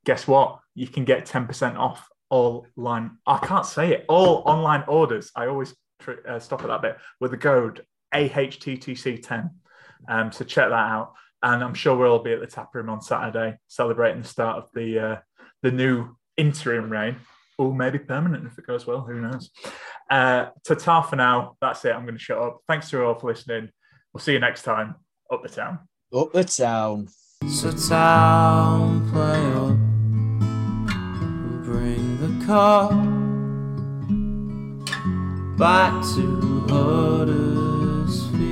Guess what? You can get 10% off all line. I can't say it. All online orders. I always uh, stop at that bit with the code AHTTC10. Um, so check that out. And I'm sure we'll all be at the tap room on Saturday celebrating the start of the uh, the new interim reign. Or maybe permanent if it goes well. Who knows? Uh, ta for now. That's it. I'm going to shut up. Thanks to you all for listening. We'll see you next time. Up the town. Up the town. So town play up, bring the car back to Huddersfield.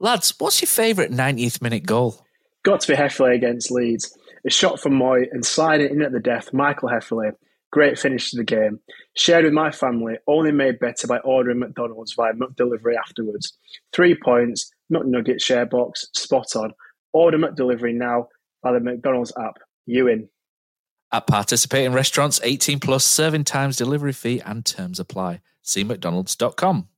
Lads, what's your favourite 90th minute goal? Got to be Hefele against Leeds. A shot from Mooy and sliding in at the death, Michael Hefele. Great finish to the game. Shared with my family, only made better by ordering McDonald's via McDelivery afterwards. Three points, McNugget share box, spot on. Order McDelivery now by the McDonald's app. You in. At participating restaurants, 18 plus serving times, delivery fee, and terms apply. See McDonald's.com.